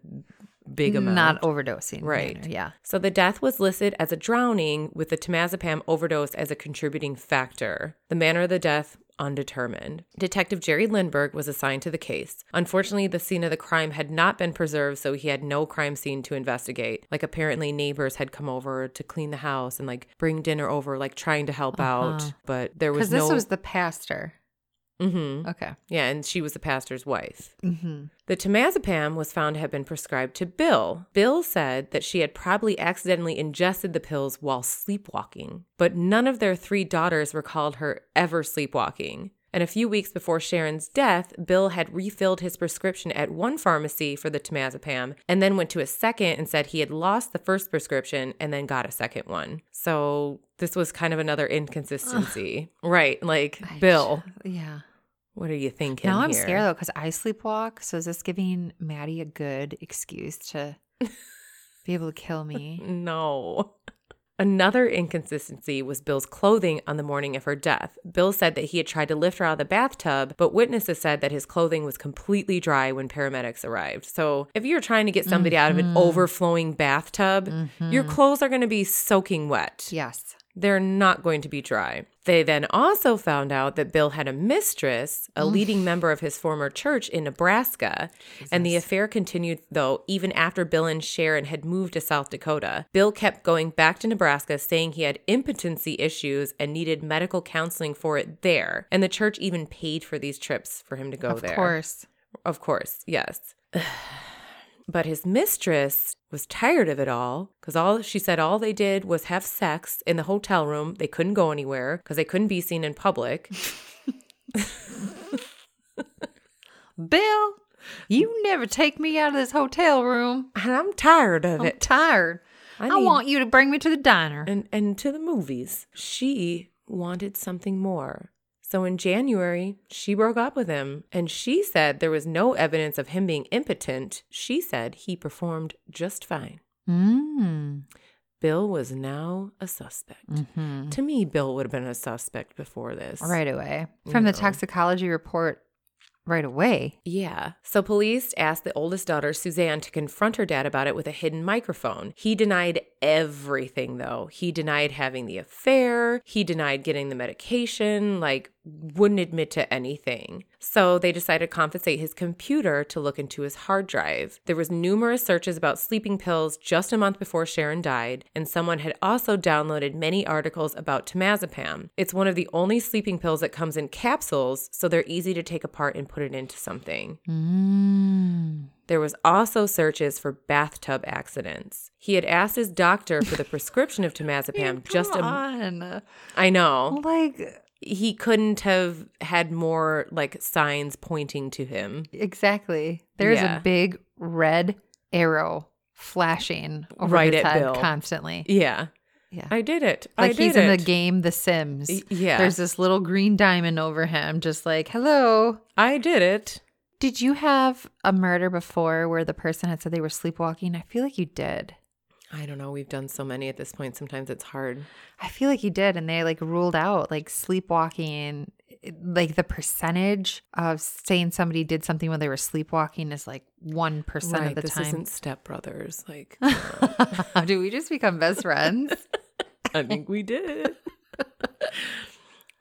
big amount. Not overdosing. Right. manner, Yeah. So the death was listed as a drowning with the temazepam overdose as a contributing factor. The manner of the death undetermined. Detective Jerry Lindbergh was assigned to the case. Unfortunately, the scene of the crime had not been preserved, so he had no crime scene to investigate. Like apparently neighbors had come over to clean the house and like bring dinner over, like trying to help uh-huh. out, but there was Because this was the pastor. Mm-hmm. Okay. Yeah, and she was the pastor's wife. Mm-hmm. The temazepam was found to have been prescribed to Bill. Bill said that she had probably accidentally ingested the pills while sleepwalking, but none of their three daughters recalled her ever sleepwalking. And a few weeks before Sharon's death, Bill had refilled his prescription at one pharmacy for the temazepam and then went to a second and said he had lost the first prescription and then got a second one. So this was kind of another inconsistency. right. Like, Bill, Yeah. What are you thinking? Now I'm here? scared though because I sleepwalk. So is this giving Maddie a good excuse to be able to kill me? No. Another inconsistency was Bill's clothing on the morning of her death. Bill said that he had tried to lift her out of the bathtub, but witnesses said that his clothing was completely dry when paramedics arrived. So, if you're trying to get somebody out of an mm-hmm. overflowing bathtub, your mm-hmm. clothes are going to be soaking wet. Yes. They're not going to be dry. They then also found out that Bill had a mistress, a leading member of his former church in Nebraska. And the affair continued, though, even after Bill and Sharon had moved to South Dakota. Bill kept going back to Nebraska, saying he had impotency issues and needed medical counseling for it there. And the church even paid for these trips for him to go of there. Of course. Of course, yes. but his mistress was tired of it all because all she said all they did was have sex in the hotel room. They couldn't go anywhere because they couldn't be seen in public. Bill, you never take me out of this hotel room. And I'm tired of I'm it. tired. I, need- want you to bring me to the diner. And and to the movies. She wanted something more. So in January, she broke up with him and she said there was no evidence of him being impotent. She said he performed just fine. Mm. Bill was now a suspect. hmm To me, Bill would have been a suspect before this. Right away. From the know. toxicology report, right away. Yeah. So police asked the oldest daughter, Suzanne, to confront her dad about it with a hidden microphone. He denied everything, though. He denied having the affair, he denied getting the medication, like, wouldn't admit to anything. So they decided to confiscate his computer to look into his hard drive. There was numerous searches about sleeping pills just a month before Sharon died, and someone had also downloaded many articles about temazepam. It's one of the only sleeping pills that comes in capsules, so they're easy to take apart and put it into something. Mm. There was also searches for bathtub accidents. He had asked his doctor for the prescription of temazepam just a on. I know. Like, He couldn't have had more like signs pointing to him. exactly. There's Yeah. a big red arrow flashing over Right his at head Bill. constantly. Yeah. Yeah. I did it. I Like did he's in the game The Sims. Yeah. There's this little green diamond over him, just like, hello. I did it. Did you have a murder before where the person had said they were sleepwalking? I feel like you did. I don't know. We've done so many at this point. Sometimes it's hard. I feel like you did. And they like ruled out like sleepwalking, like the percentage of saying somebody did something when they were sleepwalking is like 1% right. of the this time. isn't Step Brothers. Like, Do we just become best friends? I think we did.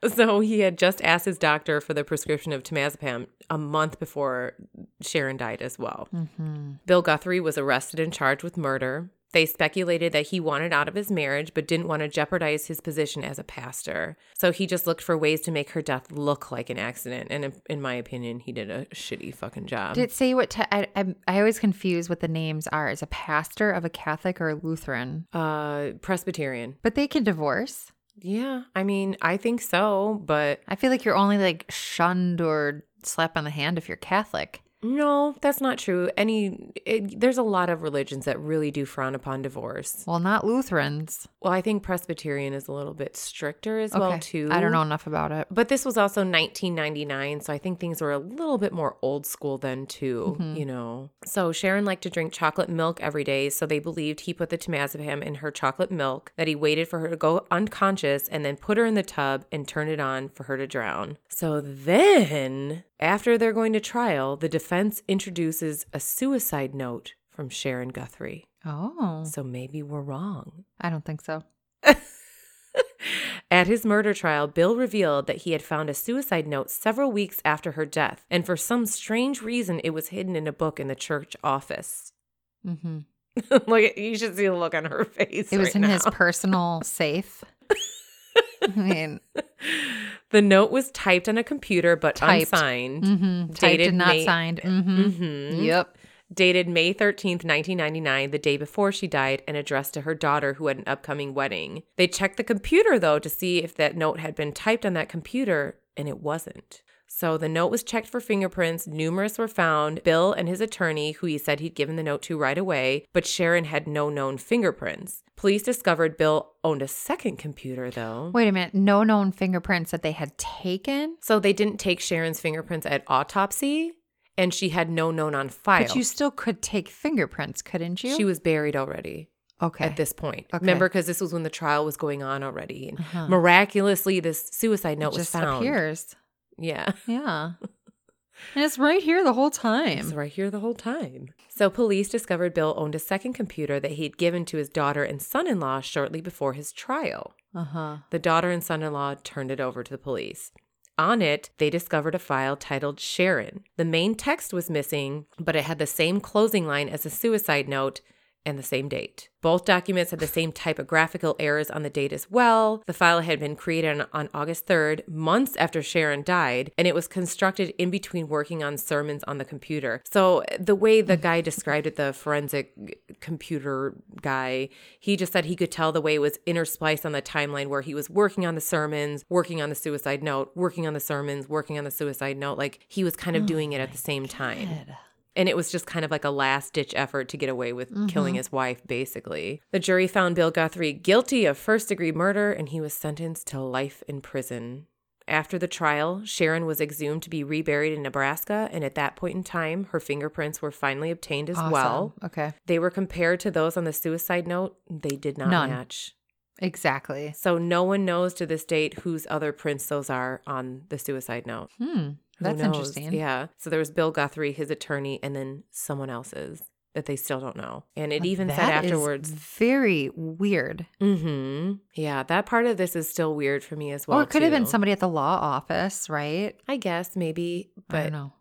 so he had just asked his doctor for the prescription of temazepam a month before Sharon died as well. mm-hmm. Bill Guthrie was arrested and charged with murder. They speculated that he wanted out of his marriage but didn't want to jeopardize his position as a pastor. So he just looked for ways to make her death look like an accident. And in- my opinion, he did a shitty fucking job. Did it say what? Te- I, I I always confuse what the names are. Is a pastor of a Catholic or a Lutheran? uh, Presbyterian. But they can divorce. Yeah, I mean, I think so, but I feel like you're only like shunned or slap on the hand if you're Catholic. No, that's not true. Any, it, there's a lot of religions that really do frown upon divorce. Well, not Lutherans. Well, I think Presbyterian is a little bit stricter as well too. I don't know enough about it. But this was also 1999, so I think things were a little bit more old school then too, Mm-hmm. you know. So Sharon liked to drink chocolate milk every day, so they believed he put the temazepam in her chocolate milk, that he waited for her to go unconscious and then put her in the tub and turned it on for her to drown. So then, after they're going to trial, the defense introduces a suicide note from Sharon Guthrie. Oh, So maybe we're wrong. I don't think so. At his murder trial, Bill revealed that he had found a suicide note several weeks after her death, and for some strange reason, it was hidden in a book in the church office. Mm-hmm. like you should see the look on her face. It was right in his personal safe. I mean, The note was typed on a computer but Typed. unsigned. mhm, typed Dated and not May- signed. hmm Mhm. Yep. Dated May 13th, 1999, the day before she died, and addressed to her daughter who had an upcoming wedding. They checked the computer, though, to see if that note had been typed on that computer, and it wasn't. So the note was checked for fingerprints. Numerous were found. Bill and his attorney, who he said he'd given the note to right away, but Sharon had no known fingerprints. Police discovered Bill owned a second computer, though. Wait a minute. No known fingerprints that they had taken. So they didn't take Sharon's fingerprints at autopsy, and she had no known on file. But you still could take fingerprints, couldn't you? She was buried already. okay. at this point. Okay. Remember, because this was when the trial was going on already. And Uh-huh. miraculously, this suicide note was just found. appears. Yeah. Yeah. and it's right here the whole time. It's right here the whole time. So, police discovered Bill owned a second computer that he'd given to his daughter and son in law shortly before his trial. Uh huh. The daughter and son in law turned it over to the police. On it, they discovered a file titled Sharon. The main text was missing, but it had the same closing line as a suicide note and the same date. Both documents had the same typographical errors on the date as well. The file had been created on, on August 3rd, months after Sharon died, and it was constructed in between working on sermons on the computer. So, the way the guy described it, the forensic computer guy, he just said he could tell the way it was interspliced on the timeline where he was working on the sermons, working on the suicide note, working on the sermons, working on the suicide note. Like he was kind of oh doing it at the same time. And it was just kind of like a last ditch effort to get away with killing his wife, basically. The jury found Bill Guthrie guilty of first degree murder and he was sentenced to life in prison. After the trial, Sharon was exhumed to be reburied in Nebraska, and at that point in time, her fingerprints were finally obtained as Awesome. well. Okay. They were compared to those on the suicide note. They did not None. match. Exactly. So no one knows to this date whose other prints those are on the suicide note. Hmm. Who That's knows? interesting. Yeah. So there was Bill Guthrie, his attorney, and then someone else's that they still don't know. And it even said That is afterwards. very weird. Mm-hmm. Yeah, that part of this is still weird for me as well. or it could have been somebody at the law office, right? I guess maybe, but I don't know.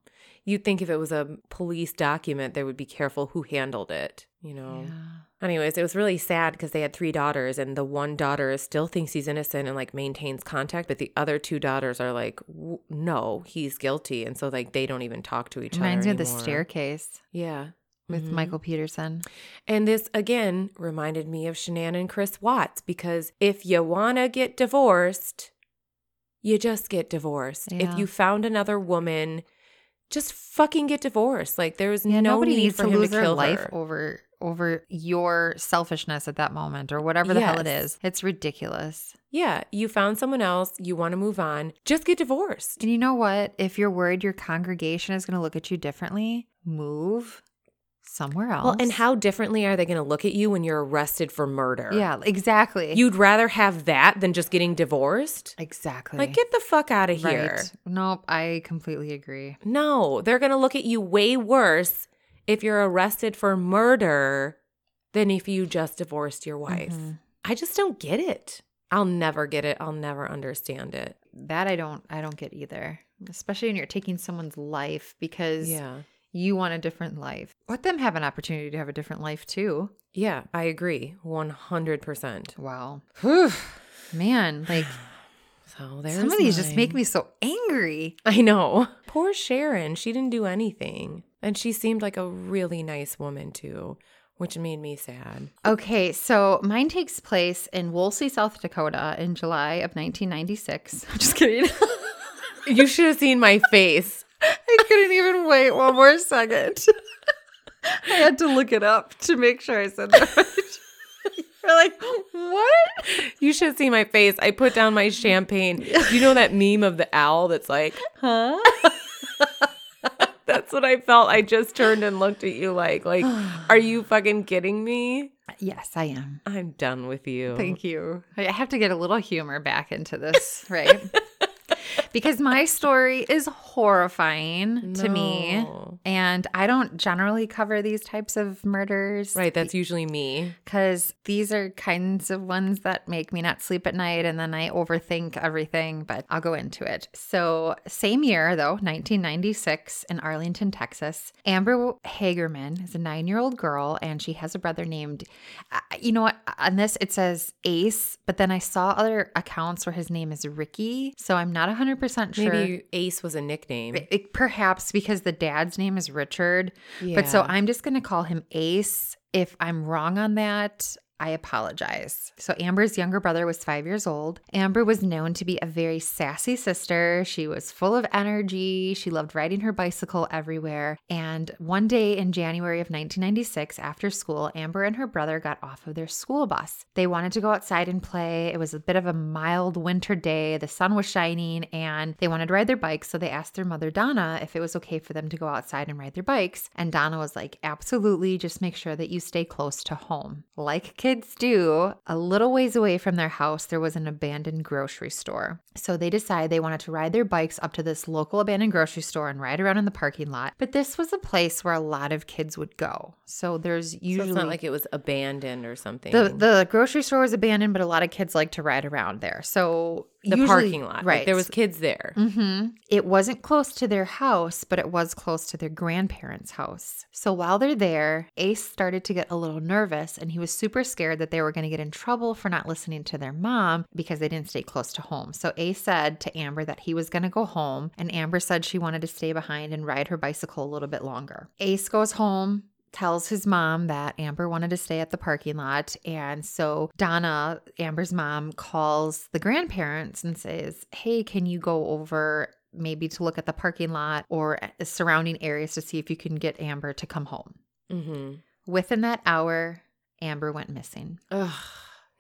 You'd think if it was a police document, they would be careful who handled it. You know. Yeah. Anyways, it was really sad because they had three daughters, and the one daughter still thinks he's innocent and like maintains contact, but the other two daughters are like, "W- "No, he's guilty," and so like they don't even talk to each Reminds other. Reminds me of the staircase Yeah, with Mhm. Michael Peterson. And this again reminded me of Shanann and Chris Watts because if you wanna get divorced, you just get divorced. Yeah. If you found another woman, just fucking get divorced. Like there's Yeah, no nobody need needs for to him lose to their kill life her. over over your selfishness at that moment or whatever the hell it is. It's ridiculous. Yeah, you found someone else, you want to move on, just get divorced. And you know what? If you're worried your congregation is going to look at you differently, move somewhere else. Well, and how differently are they going to look at you when you're arrested for murder? Yeah, exactly. You'd rather have that than just getting divorced? exactly. Like, get the fuck out of here. Right. Nope, I completely agree. No, they're going to look at you way worse if you're arrested for murder than if you just divorced your wife. Mhm. I just don't get it. I'll never get it. I'll never understand it. That I don't I don't get either. Especially when you're taking someone's life because Yeah. You want a different life. Let them have an opportunity to have a different life too. Yeah, I agree. 100%. Wow. Whew. Man, like So there's some of these just make me so angry. I know. Poor Sharon. She didn't do anything. And she seemed like a really nice woman too, which made me sad. Okay, so mine takes place in Wolsey, South Dakota in July of 1996. I'm just kidding. You should have seen my face. I couldn't even wait one more second. I had to look it up to make sure I said that right. You're like, what? You should see my face. I put down my champagne. You know that meme of the owl that's like, Huh? that's what I felt. I just turned and looked at you like, like, are you fucking kidding me? yes, I am. I'm done with you. Thank you. I have to get a little humor back into this, right? because my story is horrifying to me. And I don't generally cover these types of murders. Right, that's usually me. Because these are kinds of ones that make me not sleep at night and then I overthink everything, but I'll go into it. So, same year though, 1996 in Arlington, Texas, Amber Hagerman is a nine year old girl and she has a brother named, uh, you know what, on this it says Ace, but then I saw other accounts where his name is Ricky. So, I'm not 100% sure. Maybe Ace was a nickname. It- perhaps because the dad's name is Richard. But so I'm just going to call him Ace. If I'm wrong on that, I apologize. So Amber's younger brother was five years old. Amber was known to be a very sassy sister. She was full of energy. She loved riding her bicycle everywhere. And one day in January of 1996, after school, Amber and her brother got off of their school bus. They wanted to go outside and play. It was a bit of a mild winter day. The sun was shining and they wanted to ride their bikes. So they asked their mother, Donna, if it was okay for them to go outside and ride their bikes. And Donna was like, absolutely. Just make sure that you stay close to home. Like kids do, a little ways away from their house, there was an abandoned grocery store. So they decided they wanted to ride their bikes up to this local abandoned grocery store and ride around in the parking lot. But this was a place where a lot of kids would go. So there's so usually it's not like it was abandoned or something. the the grocery store was abandoned, but a lot of kids like to ride around there. So The usually- parking lot. right? Like, there was kids there. hmm It wasn't close to their house, but it was close to their grandparents' house. So while they're there, Ace started to get a little nervous and he was super scared that they were going to get in trouble for not listening to their mom because they didn't stay close to home. So Ace said to Amber that he was going to go home, and Amber said she wanted to stay behind and ride her bicycle a little bit longer. Ace goes home tells his mom that Amber wanted to stay at the parking lot. And so Donna, Amber's mom, calls the grandparents and says, Hey, can you go over maybe to look at the parking lot or the surrounding areas to see if you can get Amber to come home? Mm-hmm. Within that hour, Amber went missing. Ugh,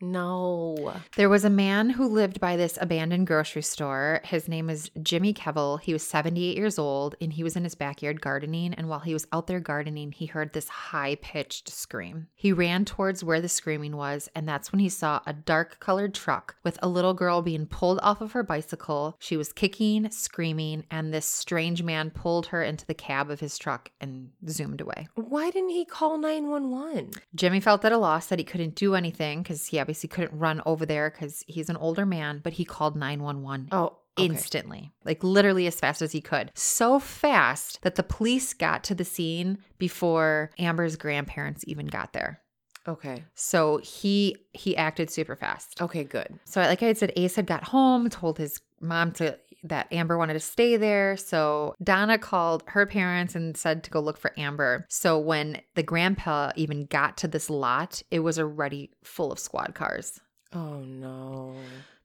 no. There was a man who lived by this abandoned grocery store. His name is Jimmy Kevil. He was 78 years old and he was in his backyard gardening. And while he was out there gardening, he heard this high pitched scream. He ran towards where the screaming was, and that's when he saw a dark colored truck with a little girl being pulled off of her bicycle. She was kicking, screaming, and this strange man pulled her into the cab of his truck and zoomed away. Why didn't he call 911? Jimmy felt at a loss that he couldn't do anything because he obviously couldn't run over there because he's an older man, but he called 911 Oh, okay. instantly, like literally as fast as he could. So fast that the police got to the scene before Amber's grandparents even got there. Okay. So he he acted super fast. Okay, good. So like I had said, Ace had got home, told his mom to that Amber wanted to stay there. So Donna called her parents and said to go look for Amber. So when the grandpa even got to this lot, it was already full of squad cars. Oh, no.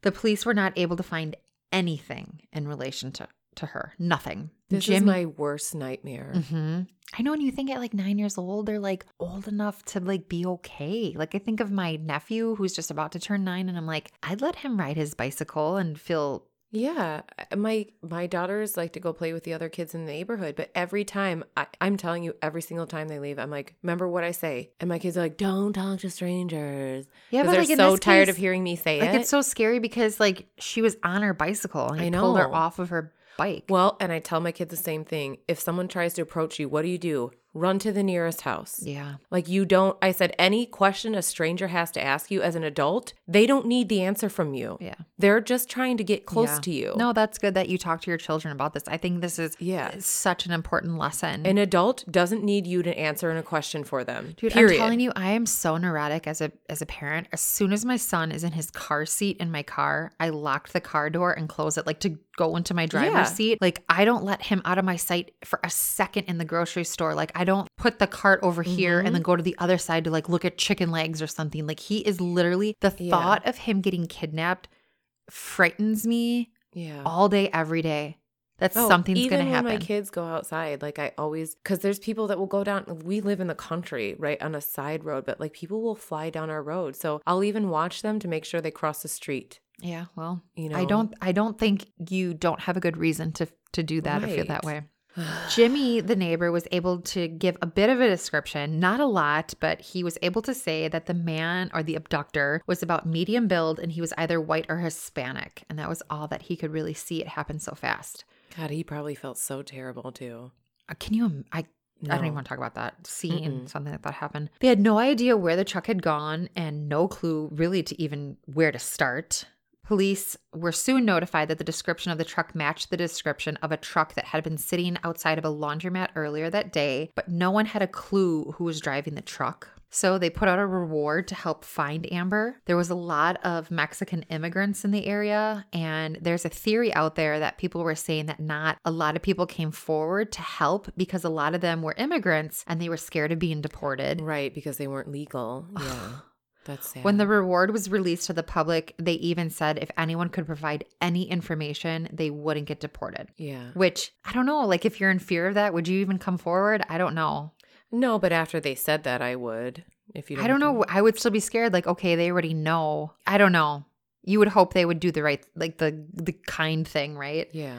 The police were not able to find anything in relation to, to her. Nothing. This is my worst nightmare. hmm I know, and you think at like nine years old, they're like old enough to like be okay. Like I think of my nephew who's just about to turn nine, and I'm like, I'd let him ride his bicycle and feel Yeah, my my daughters like to go play with the other kids in the neighborhood, but every time I, I'm telling you, every single time they leave, I'm like, remember what I say, and my kids are like, don't talk to strangers. Yeah, but they're like so tired case, of hearing me say like it. it's so scary because like she was on her bicycle and I he pulled her off of her bike. well, and I tell my kids the same thing. If someone tries to approach you, what do you do? Run to the nearest house. yeah, Like you don't. I said any question a stranger has to ask you as an adult, they don't need the answer from you. yeah. They're just trying to get close Yeah. to you. No, that's good that you talk to your children about this. I think this is Yeah. such an important lesson. An adult doesn't need you to answer in a question for them. Dude, period. I'm telling you, I am so neurotic as a as a parent. As soon as my son is in his car seat in my car, I lock the car door and close it like to go into my driver's Yeah. seat. Like I don't let him out of my sight for a second in the grocery store. Like I don't put the cart over here and then Mm-hmm. go to the other side to like look at chicken legs or something. Like he is literally the Yeah. thought of him getting kidnapped frightens me yeah. all day every day. That Oh, something's going to happen. when my kids go outside, like I always, because there's people that will go down. We live in the country, right, on a side road, but like people will fly down our road. So I'll even watch them to make sure they cross the street. yeah, well, You know, I don't I don't think you don't have a good reason to to do that or feel that way. Jimmy, the neighbor, was able to give a bit of a description, not a lot, but he was able to say that the man or the abductor was about medium build and he was either white or Hispanic. And that was all that he could really see. It happened so fast. God, he probably felt so terrible too. Uh, Can you? I I don't even want to talk about that scene. Something like that happened. They had no idea where the truck had gone and no clue really to even where to start. Police were soon notified that the description of the truck matched the description of a truck that had been sitting outside of a laundromat earlier that day, but no one had a clue who was driving the truck. So they put out a reward to help find Amber. There was a lot of Mexican immigrants in the area, and there's a theory out there that people were saying that not a lot of people came forward to help because a lot of them were immigrants and they were scared of being deported. Right, because they weren't legal. Yeah. That's sad. When the reward was released to the public, they even said if anyone could provide any information, they wouldn't get deported. Yeah. Which I don't know. Like, if you're in fear of that, would you even come forward? I don't know. No, but after they said that, I would. If you don't I don't know. I would still be scared. Like, okay, they already know. I don't know. You would hope they would do the right, like the the kind thing, right? Yeah.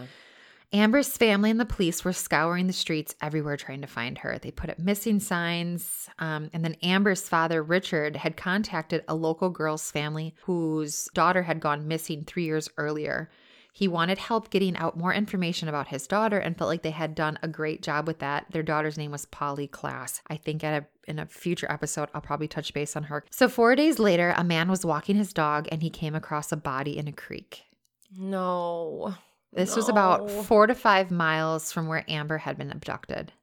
Amber's family and the police were scouring the streets everywhere trying to find her. They put up missing signs. Um, and then Amber's father, Richard, had contacted a local girl's family whose daughter had gone missing three years earlier. He wanted help getting out more information about his daughter and felt like they had done a great job with that. Their daughter's name was Polly Klaas. I think at a, in a future episode, I'll probably touch base on her. So, four days later, a man was walking his dog and he came across a body in a creek. No. This was about four to five miles from where Amber had been abducted.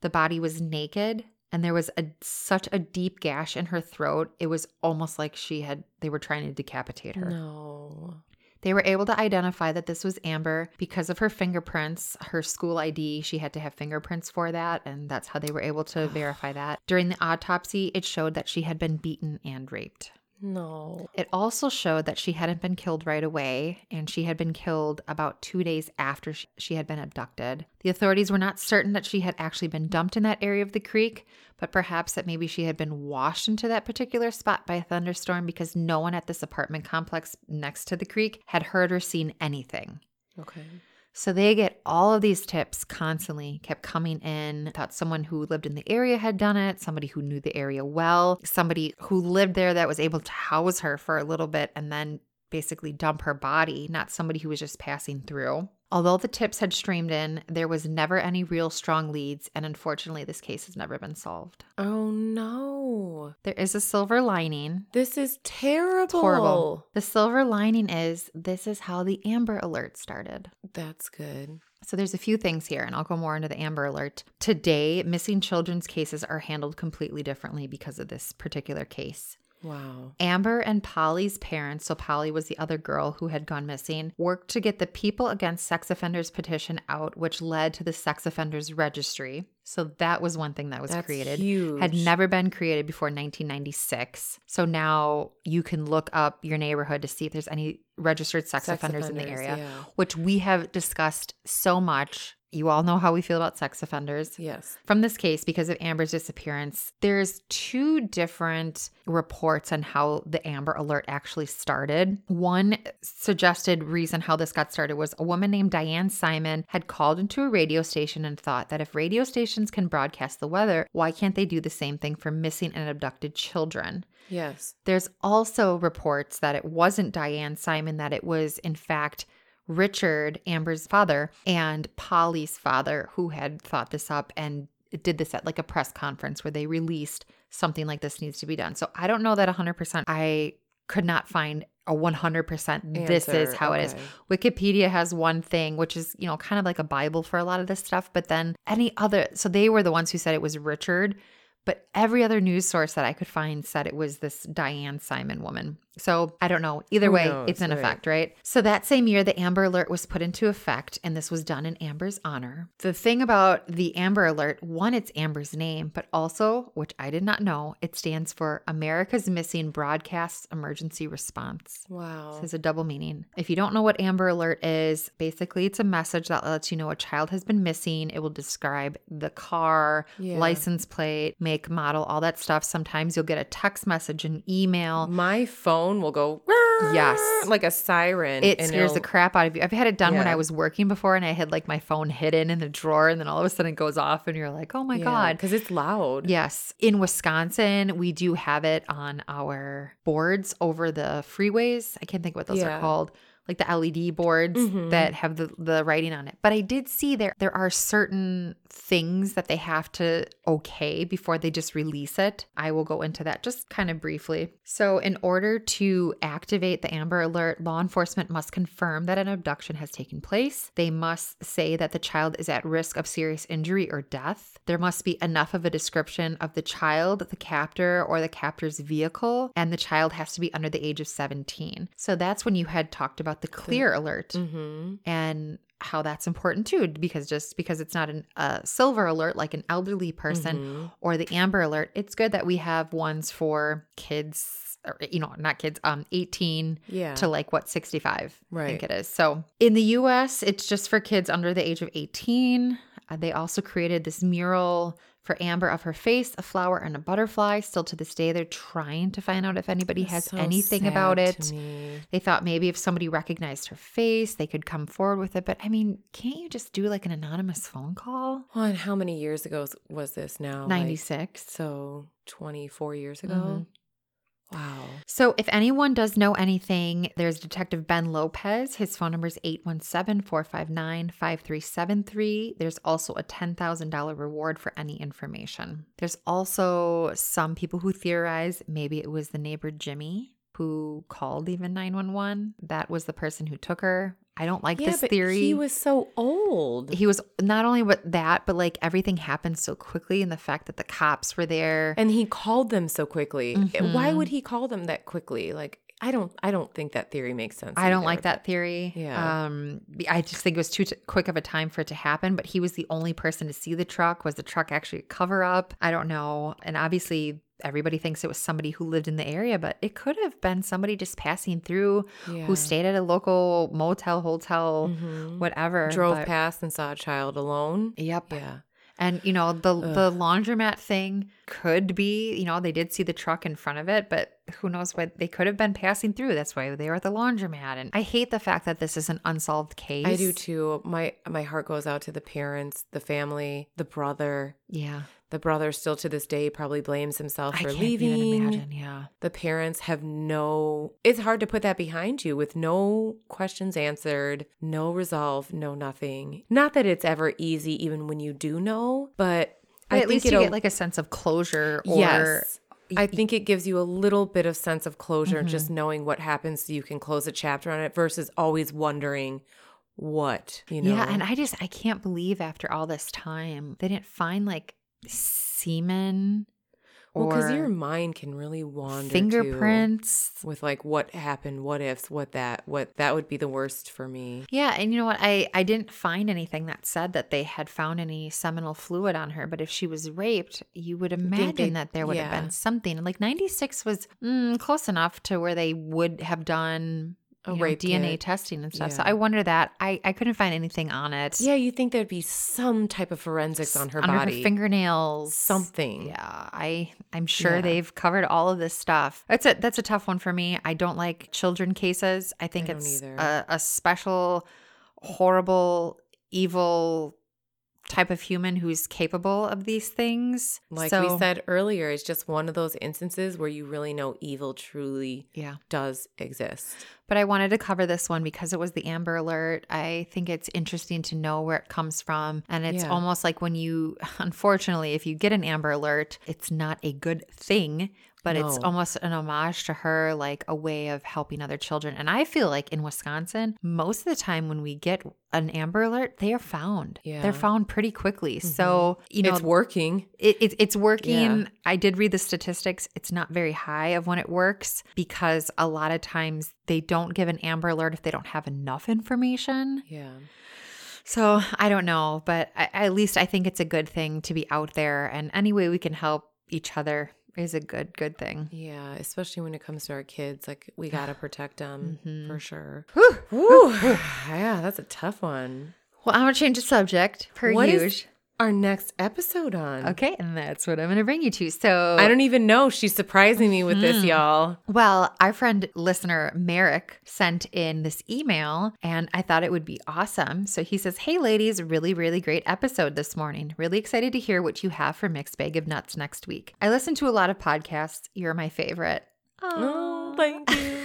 The body was naked and there was a such a deep gash in her throat. It was almost like she had they were trying to decapitate her. No. They were able to identify that this was Amber because of her fingerprints, her school ID. She had to have fingerprints for that, and that's how they were able to verify that. During the autopsy, it showed that she had been beaten and raped. No. It also showed that she hadn't been killed right away, and she had been killed about two days after she had been abducted. The authorities were not certain that she had actually been dumped in that area of the creek, but perhaps that maybe she had been washed into that particular spot by a thunderstorm because no one at this apartment complex next to the creek had heard or seen anything. Okay. So they get all of these tips constantly, kept coming in. Thought someone who lived in the area had done it, somebody who knew the area well, somebody who lived there that was able to house her for a little bit and then basically dump her body, not somebody who was just passing through. Although the tips had streamed in, there was never any real strong leads, and unfortunately, this case has never been solved. Oh no. There is a silver lining. This is terrible. It's horrible. The silver lining is this is how the Amber Alert started. That's good. So there's a few things here, and I'll go more into the Amber Alert. Today, missing children's cases are handled completely differently because of this particular case. Wow. Amber and Polly's parents, so Polly was the other girl who had gone missing, worked to get the People Against Sex Offenders petition out, which led to the Sex Offenders Registry. So that was one thing that was That's created. huge. Had never been created before 1996. So now you can look up your neighborhood to see if there's any registered sex, Sex offenders, in the area, yeah. which we have discussed so much. You all know how we feel about sex offenders. Yes. From this case, because of Amber's disappearance, there's two different reports on how the Amber Alert actually started. One suggested reason how this got started was a woman named Diane Simon had called into a radio station and thought that if radio stations can broadcast the weather, why can't they do the same thing for missing and abducted children? Yes. There's also reports that it wasn't Diane Simon, that it was, in fact, Richard, Amber's father, and Polly's father who had thought this up and did this at like a press conference where they released something like this needs to be done. So I don't know that 100%. I could not find a 100% this is Answer, how it is. Wikipedia has one thing, which is, you know, kind of like a Bible for a lot of this stuff, but then any other, so they were the ones who said it was Richard, but every other news source that I could find said it was this Diane Simon woman. So I don't know. Either way, knows, it's in right. effect, right? So that same year, the Amber Alert was put into effect, and this was done in Amber's honor. The thing about the Amber Alert, one, it's Amber's name, but also, which I did not know, it stands for America's Missing Broadcast Emergency Response. Wow. This has a double meaning. If you don't know what Amber Alert is, basically it's a message that lets you know a child has been missing. It will describe the car, Yeah. license plate, make, model, all that stuff. Sometimes you'll get a text message, an email. My phone phone will go Yes. like a siren. It scares the crap out of you. I've had it done when I was working before and I had like my phone hidden in the drawer and then all of a sudden it goes off and you're like, oh my God. because it's loud. Yes. In Wisconsin, we do have it on our boards over the freeways. I can't think what those Yeah. are called. Like the LED boards Mhm. that have the, the writing on it. But I did see there there are certain things that they have to okay before they just release it. I will go into that just kind of briefly. So, in order to activate the Amber Alert, law enforcement must confirm that an abduction has taken place. They must say that the child is at risk of serious injury or death. There must be enough of a description of the child, the captor, or the captor's vehicle, and the child has to be under the age of 17. So, that's when you had talked about the clear alert Mm-hmm. and how that's important too because just because it's not an, a silver alert like an elderly person Mm-hmm. or the amber alert it's good that we have ones for kids or, you know not kids um 18 Yeah. to like what 65 i think Right. it is so in the us it's just for kids under the age of 18 Uh, they also created this mural for amber of her face a flower and a butterfly still to this day they're trying to find out if anybody has So anything about it they thought maybe if somebody recognized her face, they could come forward with it. But I mean, can't you just do like an anonymous phone call? Well, and how many years ago was this now? Like, 96. so 24 years ago? Mhm. Wow. So if anyone does know anything, there's Detective Ben Lopez. His phone number is 817 459 5373. There's also a $10,000 reward for any information. There's also some people who theorize maybe it was the neighbor Jimmy who called even 911. That was the person who took her. I don't like yeah, this theory. he was so old. he was not only what that, but like everything happened so quickly, and the fact that the cops were there. and he called them so quickly. Why Mhm. would he call them that quickly? Like I don't I don't think that theory makes sense. I don't like that theory. Yeah. Um, I just think it was too t- quick of a time for it to happen. But he was the only person to see the truck. Was the truck actually a cover up? I don't know. And obviously, everybody thinks it was somebody who lived in the area, but it could have been somebody just passing through Yeah. who stayed at a local motel, hotel, Mhm. whatever. drove but- past and saw a child alone. Yep. Yeah. And you know the the laundromat thing could be you know they did see the truck in front of it, but who knows what they could have been passing through. That's why they were at the laundromat. And I hate the fact that this is an unsolved case. I do too. My my heart goes out to the parents, the family, the brother. Yeah, The brother still to this day probably blames himself for leaving. imagine. Yeah, The parents have no it's hard to put that behind you with no questions answered, no resolve, no nothing. Not that it's ever easy even when you do know, but but I at think least you get like a sense of closure. Or yes. I think it gives you a little bit of sense of closure Mm-hmm. just knowing what happens so you can close a chapter on it versus always wondering what, you know. yeah, and I just I can't believe after all this time they didn't find like semen well, because your mind can really wander fingerprints. with like what happened, what ifs, what that, what that would be the worst for me. Yeah, and you know what? I I didn't find anything that said that they had found any seminal fluid on her. But if she was raped, you would imagine they- that there would yeah. have been something. And like ninety six was mm, close enough to where they would have done A know, DNA kit. testing and stuff. So I wonder that I I couldn't find anything on it. Yeah, you think there'd be some type of forensics on her under body, her fingernails, something. Yeah, I I'm sure Yeah. they've covered all of this stuff. That's a that's a tough one for me. I don't like children cases. I think I it's a, a special, horrible, evil type of human who's capable of these things. Like So- we said earlier, it's just one of those instances where you really know evil truly yeah. does exist. But I wanted to cover this one because it was the Amber Alert. I think it's interesting to know where it comes from. And it's Yeah. almost like when you, unfortunately, if you get an Amber Alert, it's not a good thing, but it's almost an homage to her, like a way of helping other children. And I feel like in Wisconsin, most of the time when we get an Amber Alert, they are found. Yeah. They're found pretty quickly. Mm-hmm. So, you know, it's working. it, it, it's working. Yeah. I did read the statistics. It's not very high of when it works because a lot of times they don't give an Amber Alert if they don't have enough information. Yeah. So I don't know, but I, at least I think it's a good thing to be out there, and any way we can help each other is a good good thing. Yeah, especially when it comes to our kids, like we gotta protect them Mm-hmm. for sure. Whew. yeah, that's a tough one. Well, I'm gonna change the subject per What is- usual. Our next episode on? Okay, and that's what I'm going to bring you to. So I don't even know. She's surprising me with this, hmm. y'all. Well, our friend listener Merrick sent in this email and I thought it would be awesome. So he says, Hey ladies, really, really great episode this morning. Really excited to hear what you have for Mixed Bag of Nuts next week. I listen to a lot of podcasts. You're my favorite. Oh, thank you.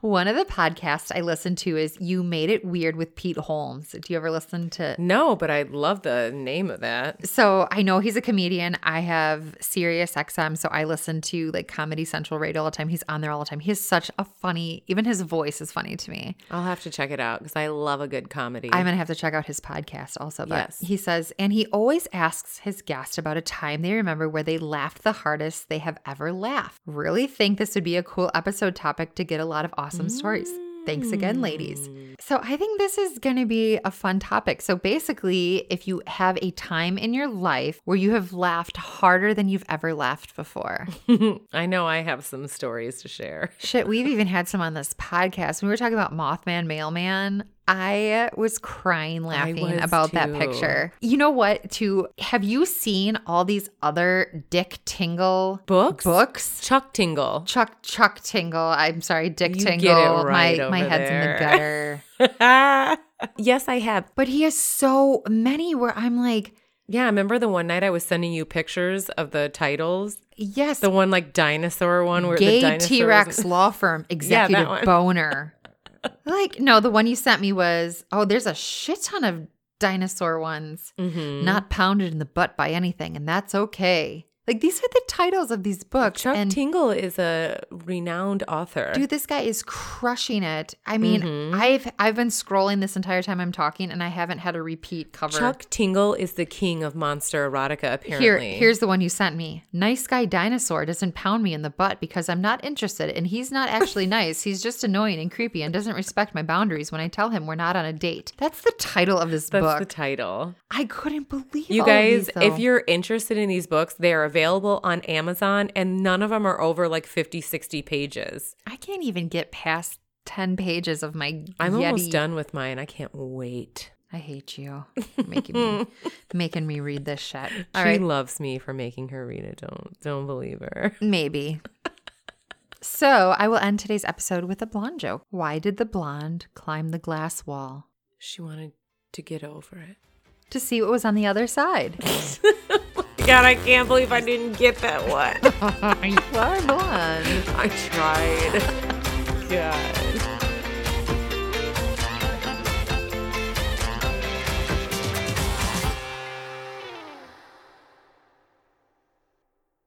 One of the podcasts I listen to is You Made It Weird with Pete Holmes. Do you ever listen to no, but I love the name of that. So I know he's a comedian. I have Sirius XM, so I listen to like Comedy Central radio all the time. He's on there all the time. He has such a funny, even his voice is funny to me. I'll have to check it out because I love a good comedy. I'm gonna have to check out his podcast also. But Yes. he says, and he always asks his guest about a time they remember where they laughed the hardest they have ever laughed. Really think this would be a cool episode topic to get a lot of awesome stories. Thanks again, ladies. Mm. So I think this is going to be a fun topic. So basically, if you have a time in your life where you have laughed harder than you've ever laughed before. I know I have some stories to share. Shit, we've even had some on this podcast. We were talking about Mothman Mailman, I was crying laughing was about that picture. You know what? To have you seen all these other Dick Tingle Books? Books? Chuck Tingle. Chuck Chuck Tingle. I'm sorry, Dick You Tingle. right my my head's in the gutter. yes, I have. But he has so many where I'm like, Yeah, remember the one night I was sending you pictures of the titles? yes, The one like dinosaur one where the gay dinosaur T Rex was- law firm executive one. boner. like, no, the one you sent me was oh, there's a shit ton of dinosaur ones, Mhm. not pounded in the butt by anything, and that's okay. Like these are the titles of these books. Chuck and Tingle is a renowned author. dude, this guy is crushing it. I mean, Mhm. I've I've been scrolling this entire time I'm talking, and I haven't had a repeat cover. Chuck Tingle is the king of monster erotica, Here, apparently. here's the one you sent me. Nice guy dinosaur doesn't pound me in the butt because I'm not interested, and he's not actually nice. He's just annoying and creepy and doesn't respect my boundaries when I tell him we're not on a date. That's the title of this That's book. the title. I couldn't believe You guys, these, if you're interested in these books, they are available on Amazon and none of them are over like 50, 60 pages. I can't even get past ten pages of my. I'm Yeti. almost done with mine. I can't wait. I hate you, making me making me read this shit. All she right, loves me for making her read it. Don't don't believe her. maybe. So I will end today's episode with a blonde joke. Why did the blonde climb the glass wall? She wanted to get over it. To see what was on the other side. God, I can't believe I didn't get that one. are blonde. I tried. God.